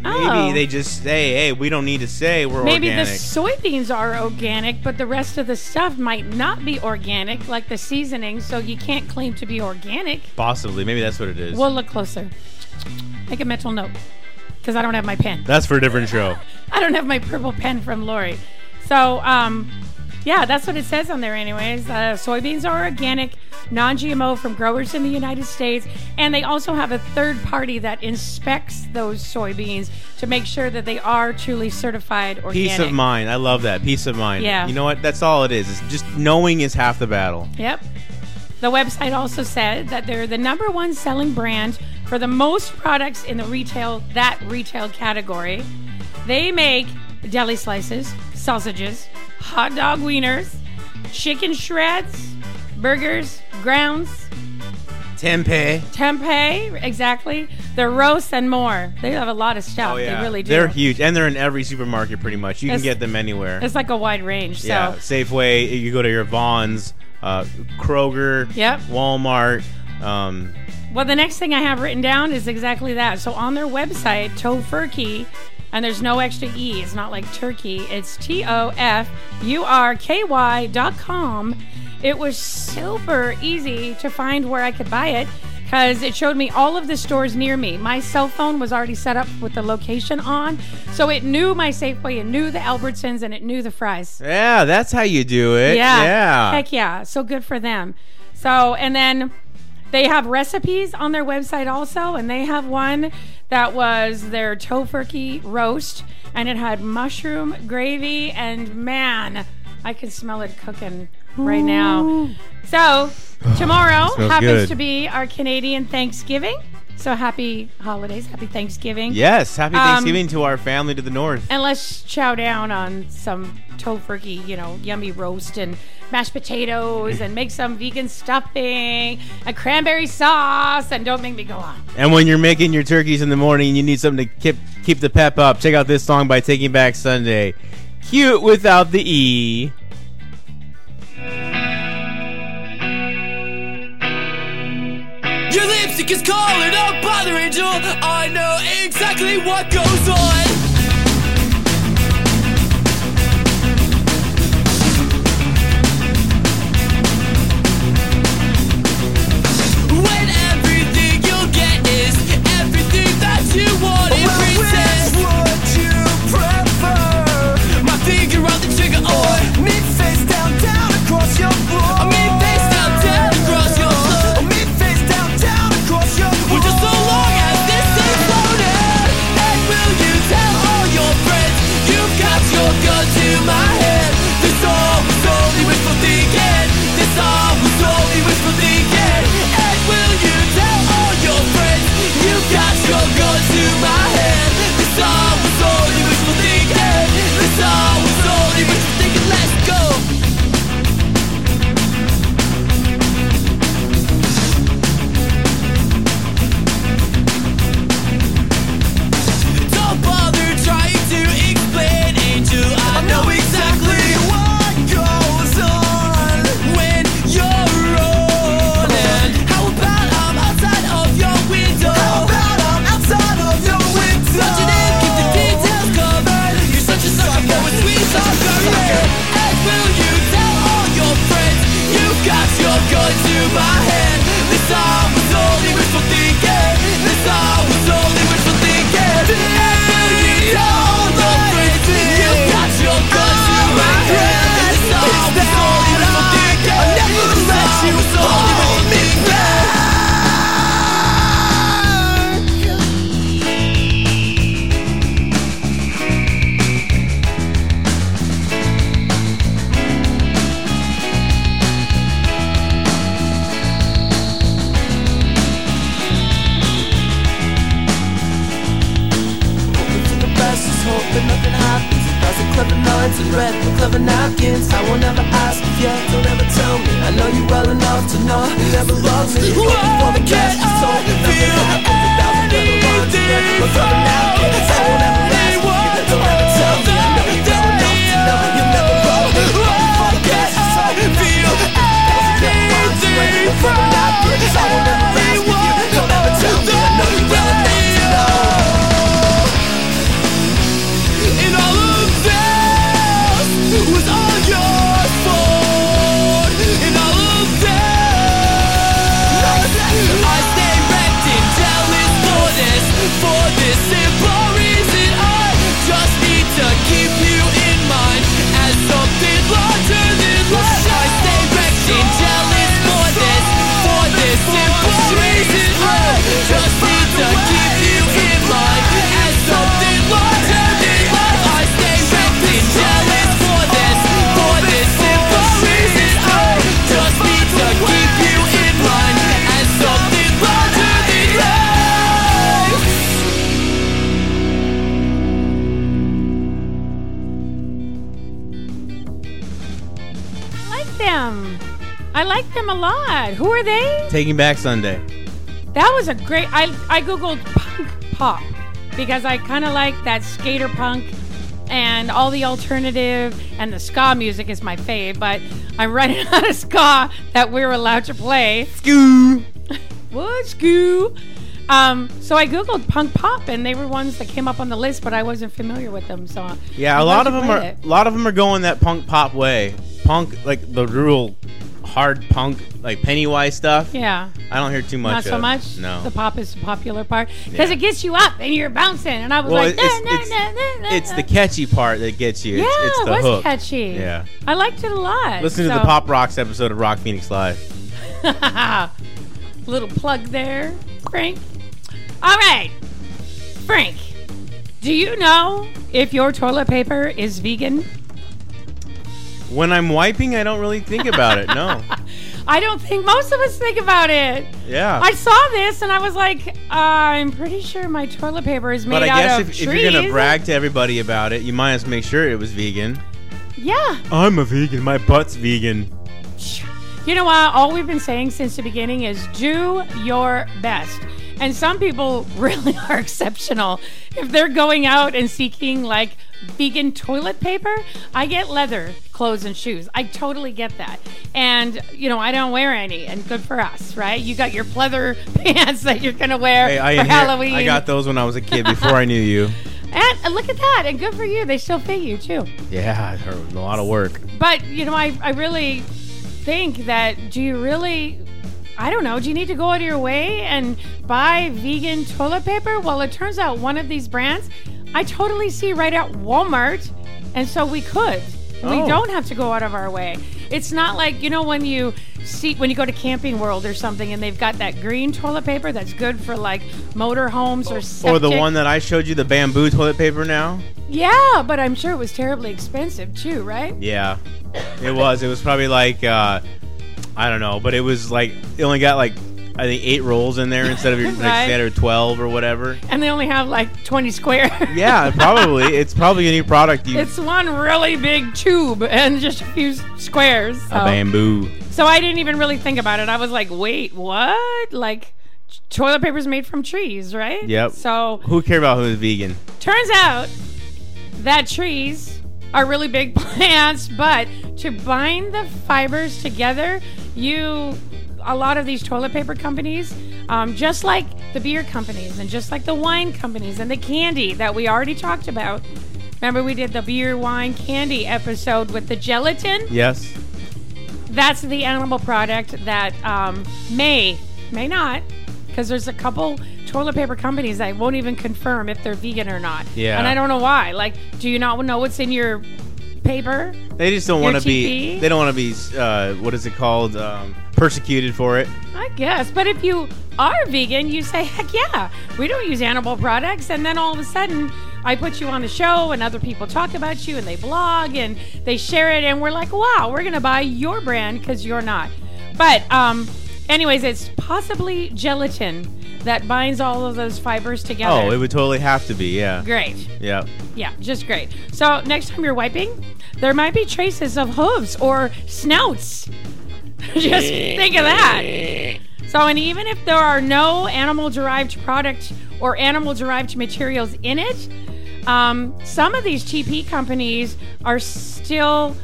Maybe Oh. they just say, "Hey, we don't need to say we're organic. Maybe organic." the soybeans are organic, but the rest of the stuff might not be organic, like the seasoning, so you can't claim to be organic. Possibly, maybe that's what it is. We'll look closer. Make a mental note, because I don't have my pen. that's for a different show. I don't have my purple pen from Lori. So, um, yeah, that's what it says on there, anyways. Uh, soybeans are organic, non GMO from growers in the United States. And they also have a third party that inspects those soybeans to make sure that they are truly certified organic. Peace of mind. I love that. Peace of mind. Yeah. You know what? That's all it is. It's just knowing is half the battle. Yep. The website also said that they're the number one selling brand for the most products in the retail that retail category. They make deli slices, sausages, hot dog wieners, chicken shreds, burgers, grounds, Tempeh. tempeh, exactly. Their roasts and more. They have a lot of stuff. Oh yeah, They really do. They're huge, and they're in every supermarket pretty much. You can get them anywhere. It's like a wide range. So Yeah, Safeway. You go to your Vons, uh, Kroger, Yep. Walmart. Um, Well, the next thing I have written down is exactly that. So on their website, Tofurky, and there's no extra E. It's not like turkey. It's T O F U R K Y dot com. It was super easy to find where I could buy it because it showed me all of the stores near me. My cell phone was already set up with the location on, so it knew my Safeway, it knew the Albertsons, and it knew the Fry's. yeah, that's how you do it. Yeah. yeah. Heck yeah. So good for them. So, and then they have recipes on their website also, and they have one that was their tofurky roast, and it had mushroom gravy, and man, I can smell it cooking right now. So, tomorrow happens good. to be our Canadian Thanksgiving. So, happy holidays, happy Thanksgiving. Yes, happy Um, Thanksgiving to our family to the north. And let's chow down on some tofurky, you know, yummy roast and mashed potatoes and make some vegan stuffing and cranberry sauce and don't make me go on. And when you're making your turkeys in the morning, and you need something to keep keep the pep up. Check out this song by Taking Back Sunday. Cute without the e. Lipstick is calling up by the angel. I know exactly what goes on. Taking Back Sunday. That was a great. I I googled punk pop because I kind of like that skater punk and all the alternative and the ska music is my fave. But I'm running out of ska that we're allowed to play. Skoo. What skoo? Um, so I googled punk pop and they were ones that came up on the list, but I wasn't familiar with them. So Yeah, I'm a lot of them are it. a lot of them are going that punk pop way. Punk like the real hard punk like Pennywise stuff. Yeah. I don't hear too much. Not so of. much. No. The pop is the popular part because Yeah. it gets you up and you're bouncing. And I was well, like, it's, nah, it's, nah, nah, it's the catchy part that gets you. Yeah, it's, it's it the was hook. catchy. Yeah. I liked it a lot. Listen to the Pop Rocks episode of Rock Phoenix Live. Little plug there, Frank. All right, Frank. Do you know if your toilet paper is vegan? When I'm wiping, I don't really think about it. No. I don't think most of us think about it. Yeah. I saw this and I was like, uh, I'm pretty sure my toilet paper is made out of but I guess if, if you're gonna brag to everybody about it, you might as well make sure it was vegan. yeah. I'm a vegan. My butt's vegan. You know what? All we've been saying since the beginning is do your best. And some people really are exceptional. If they're going out and seeking like vegan toilet paper, I get leather clothes and shoes. I totally get that. And, you know, I don't wear any, and good for us, right? You got your pleather pants that you're going to wear Hey, I for inherit- Halloween. I got those when I was a kid before I knew you. and, and look at that. And good for you. They still fit you, too. Yeah, a lot of work. But you know, I, I really think that do you really I don't know, do you need to go out of your way and buy vegan toilet paper? Well, it turns out one of these brands I totally see right at Walmart, and so we could. We Oh. don't have to go out of our way. It's not like, you know, when you see when you go to Camping World or something and they've got that green toilet paper that's good for like motor homes or septic. Or the one that I showed you, the bamboo toilet paper now. Yeah, but I'm sure it was terribly expensive too, right? Yeah, it was. It was probably like uh, I don't know, but it was like it only got like I think eight rolls in there instead of your like Right. standard twelve or whatever. And they only have like 20 square. Yeah, probably. it's probably a new product. You It's one really big tube and just a few s- squares. a So, bamboo. so I didn't even really think about it. I was like, wait, what? Like, t- toilet paper's made from trees, right? Yep. So Who care about who's vegan? turns out that trees are really big plants, but to bind the fibers together, you a lot of these toilet paper companies, um, just like the beer companies and just like the wine companies and the candy that we already talked about. Remember, we did the beer, wine, candy episode with the gelatin. Yes. That's the animal product that um, may, may not, because there's a couple toilet paper companies that won't even confirm if they're vegan or not. Yeah. And I don't know why. Like, do you not know what's in your paper? They just don't want to be. They don't want to be. Uh, what is it called? Um, persecuted for it. I guess. But if you are vegan, you say, heck yeah, we don't use animal products. And then all of a sudden, I put you on the show and other people talk about you and they blog and they share it. And we're like, wow, we're to buy your brand because you're not. But, um, anyways, it's possibly gelatin that binds all of those fibers together. Oh, it would totally have to be. Yeah. Great. Yeah. Yeah, just great. So next time you're wiping, there might be traces of hooves or snouts. Just think of that. So, and even if there are no animal derived product or animal derived materials in it, um, some of these TP companies are still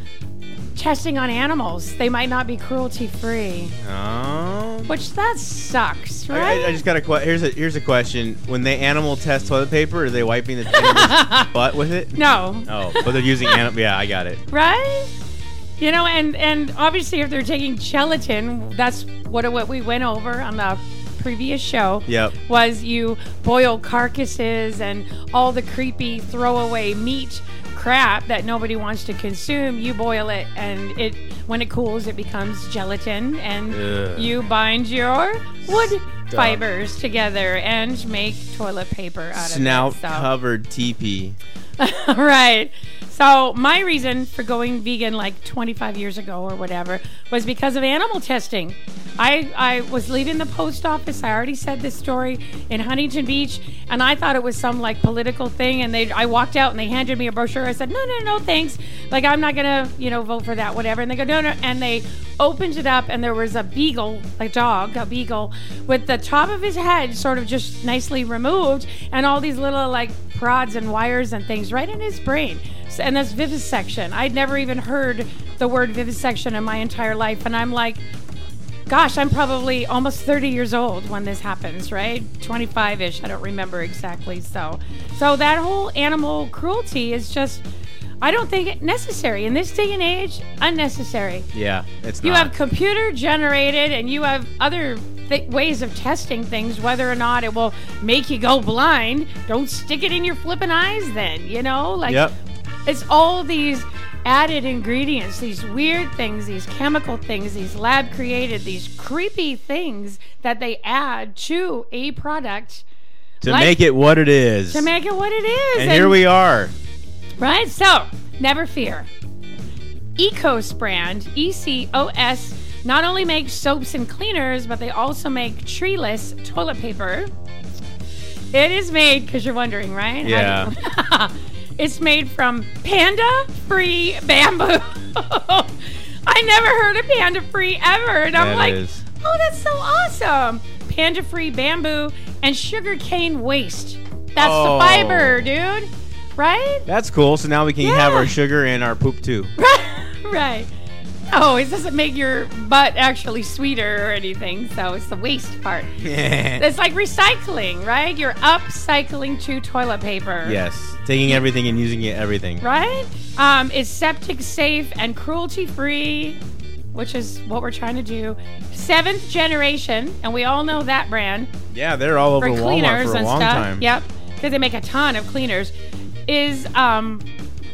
testing on animals. They might not be cruelty free, Oh. which that sucks, right? I, I just got a que- here's a here's a question. When they animal test toilet paper, are they wiping the animal's butt with it? no, Oh, but they're using animal. Yeah, I got it. right? You know, and and obviously, if they're taking gelatin, that's what what we went over on the previous show. Yep. Was you boil carcasses and all the creepy throwaway meat crap that nobody wants to consume. You boil it, and it when it cools, it becomes gelatin, and Ugh. you bind your wood fibers together and make toilet paper out Snout of it. So- covered teepee. right. So my reason for going vegan like 25 years ago or whatever was because of animal testing. I I was leaving the post office. I already said this story in Huntington Beach, and I thought it was some like political thing. And they I walked out and they handed me a brochure. I said no no no thanks. Like I'm not gonna you know vote for that whatever. And they go no no. And they opened it up and there was a beagle, a dog, a beagle, with the top of his head sort of just nicely removed, and all these little like prods and wires and things right in his brain. So, and that's vivisection. I'd never even heard the word vivisection in my entire life, and I'm like, gosh, I'm probably almost 30 years old when this happens, right? 25 ish. I don't remember exactly. So, so that whole animal cruelty is just. I don't think it necessary in this day and age. Unnecessary. Yeah, it's You not. have computer generated and you have other th- ways of testing things, whether or not it will make you go blind. Don't stick it in your flipping eyes then, you know? Like, Yep. it's all these added ingredients, these weird things, these chemical things, these lab created, these creepy things that they add to a product to like- make it what it is. to make it what it is. and here we are. Right? So, never fear. Ecos brand, E C O S, not only makes soaps and cleaners, but they also make treeless toilet paper. It is made, because you're wondering, right? Yeah. it's made from panda free bamboo. I never heard of panda free ever. And I'm That like, is. oh, that's so awesome. Panda free bamboo and sugarcane waste. That's Oh. the fiber, dude. Right? That's cool. So now we can have our sugar and our poop too. right. Oh, it doesn't make your butt actually sweeter or anything. So it's the waste part. It's like recycling, right? You're upcycling to toilet paper. yes, taking everything and using it everything. Right? Um, it's septic safe and cruelty free, which is what we're trying to do. Seventh generation, and we all know that brand Yeah, they're all over for Walmart for a and long stuff. time. Yep, because they make a ton of cleaners. Is um,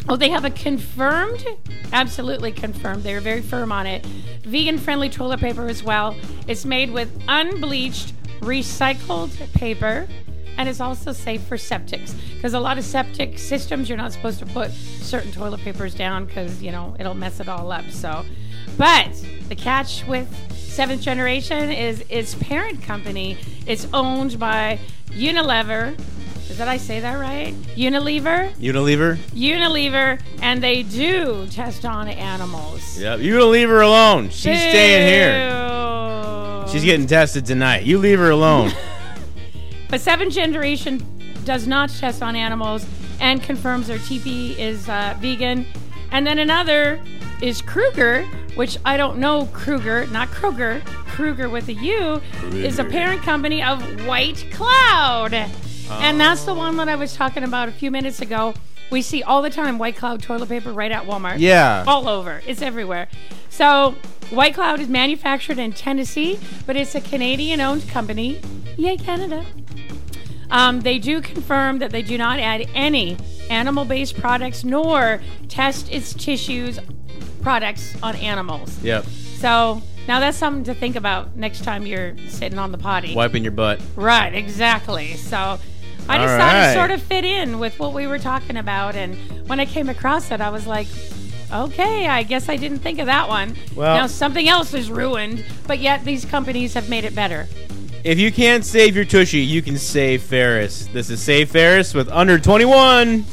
oh, they have a confirmed, absolutely confirmed. They're very firm on it. Vegan friendly toilet paper as well. It's made with unbleached, recycled paper. And it's also safe for septics because a lot of septic systems you're not supposed to put certain toilet papers down because you know it'll mess it all up. So, but the catch with seventh generation is its parent company. It's owned by Unilever. Did I say that right? Unilever, Unilever. Unilever, and they do test on animals. Yep. You leave her alone. She's staying here. She's getting tested tonight. You leave her alone. But seventh generation does not test on animals and confirms their TP is uh, vegan. And then another is Kruger, which I don't know Kruger, not Kruger, Kruger with a U, is a parent company of White Cloud. And that's the one that I was talking about a few minutes ago. We see all the time White Cloud toilet paper right at Walmart yeah. all over. It's everywhere. So, White Cloud is manufactured in Tennessee, but it's a Canadian owned company. Yay, Canada. Um, they do confirm that they do not add any animal based products nor test its tissues products on animals. Yep. So, now that's something to think about next time you're sitting on the potty. Wiping your butt. Right, exactly. So I just All thought right. it sort of fit in with what we were talking about. And when I came across it, I was like, okay, I guess I didn't think of that one. Well- now something else is ruined, but yet these companies have made it better. If you can't save your tushy, you can save Ferris. This is Save Ferris with Under 21.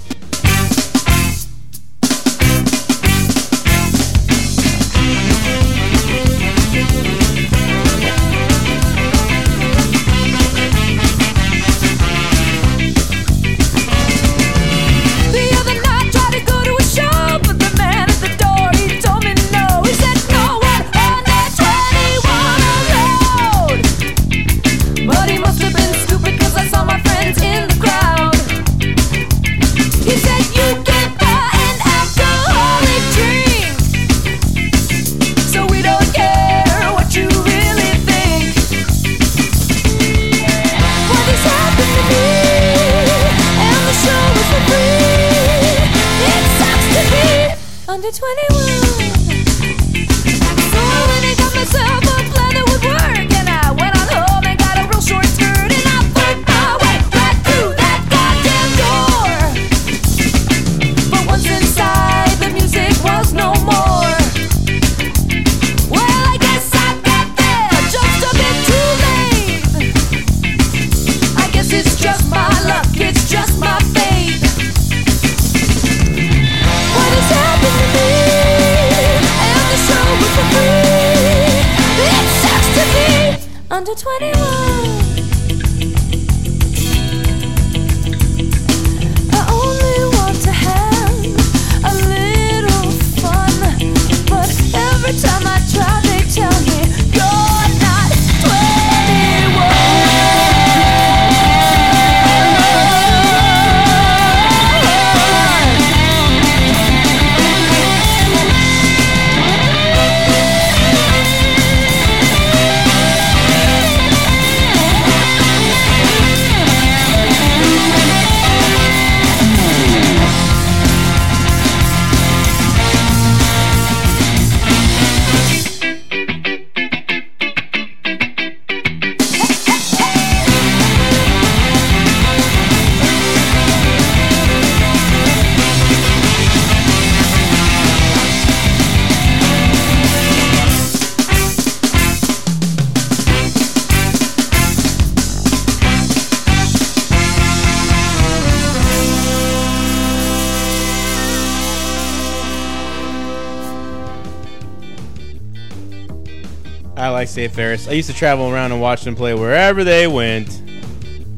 I like Save Ferris. I used to travel around and watch them play wherever they went.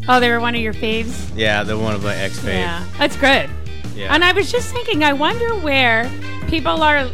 Oh, they were one of your faves? Yeah, they're one of my ex faves. Yeah, that's good. Yeah. And I was just thinking, I wonder where people are,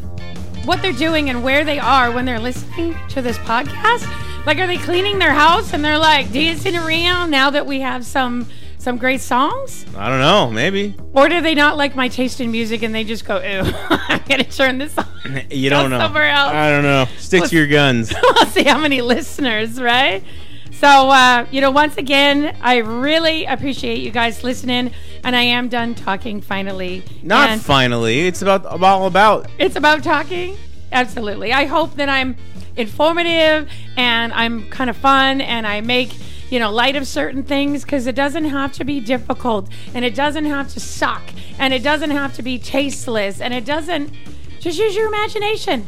what they're doing and where they are when they're listening to this podcast. Like, are they cleaning their house and they're like dancing around now that we have some some great songs? I don't know, maybe. Or do they not like my taste in music and they just go, "Ew, I'm gonna turn this on." You don't know. somewhere else. I don't know. Stick Let's- to your guns. we'll see how many listeners, right? So, uh, you know, once again, I really appreciate you guys listening, and I am done talking finally. Not And finally. It's about all about. It's about talking. Absolutely. I hope that I'm informative and I'm kind of fun and I make you know light of certain things because it doesn't have to be difficult and it doesn't have to suck and it doesn't have to be tasteless and it doesn't just use your imagination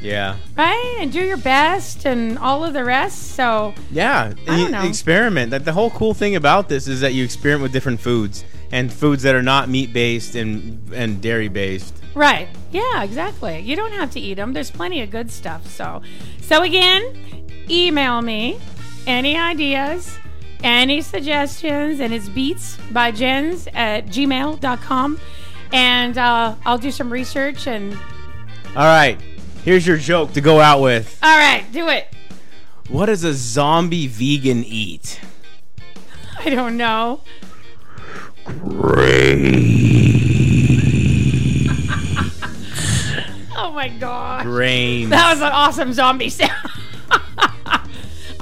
Yeah. right and do your best and all of the rest so Yeah. I don't know. Experiment. That the whole cool thing about this is that you experiment with different foods and foods that are not meat based and and dairy based. Right. Yeah, exactly. You don't have to eat them. There's plenty of good stuff. So, so again, email me any ideas, any suggestions, and it's Beetz by Jennz at gmail.com. And uh, I'll do some research and All right. Here's your joke to go out with. all right, do it. What does a zombie vegan eat? I don't know. oh my god. Grains. That was an awesome zombie sound.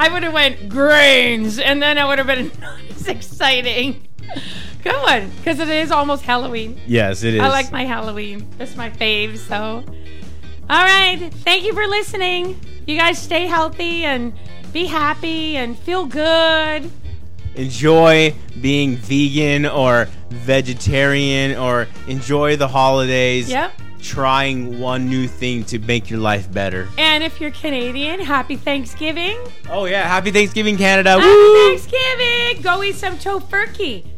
I would have went grains, and then it would have been not as exciting. Good one, because it is almost Halloween. yes, it is. I like my Halloween. That's my fave. So, all right. Thank you for listening. You guys stay healthy and be happy and feel good. enjoy being vegan or vegetarian or enjoy the holidays. Yep. Trying one new thing to make your life better. And if you're Canadian, happy Thanksgiving. Oh yeah, happy Thanksgiving, Canada! Happy Woo! Thanksgiving. Go eat some tofurky.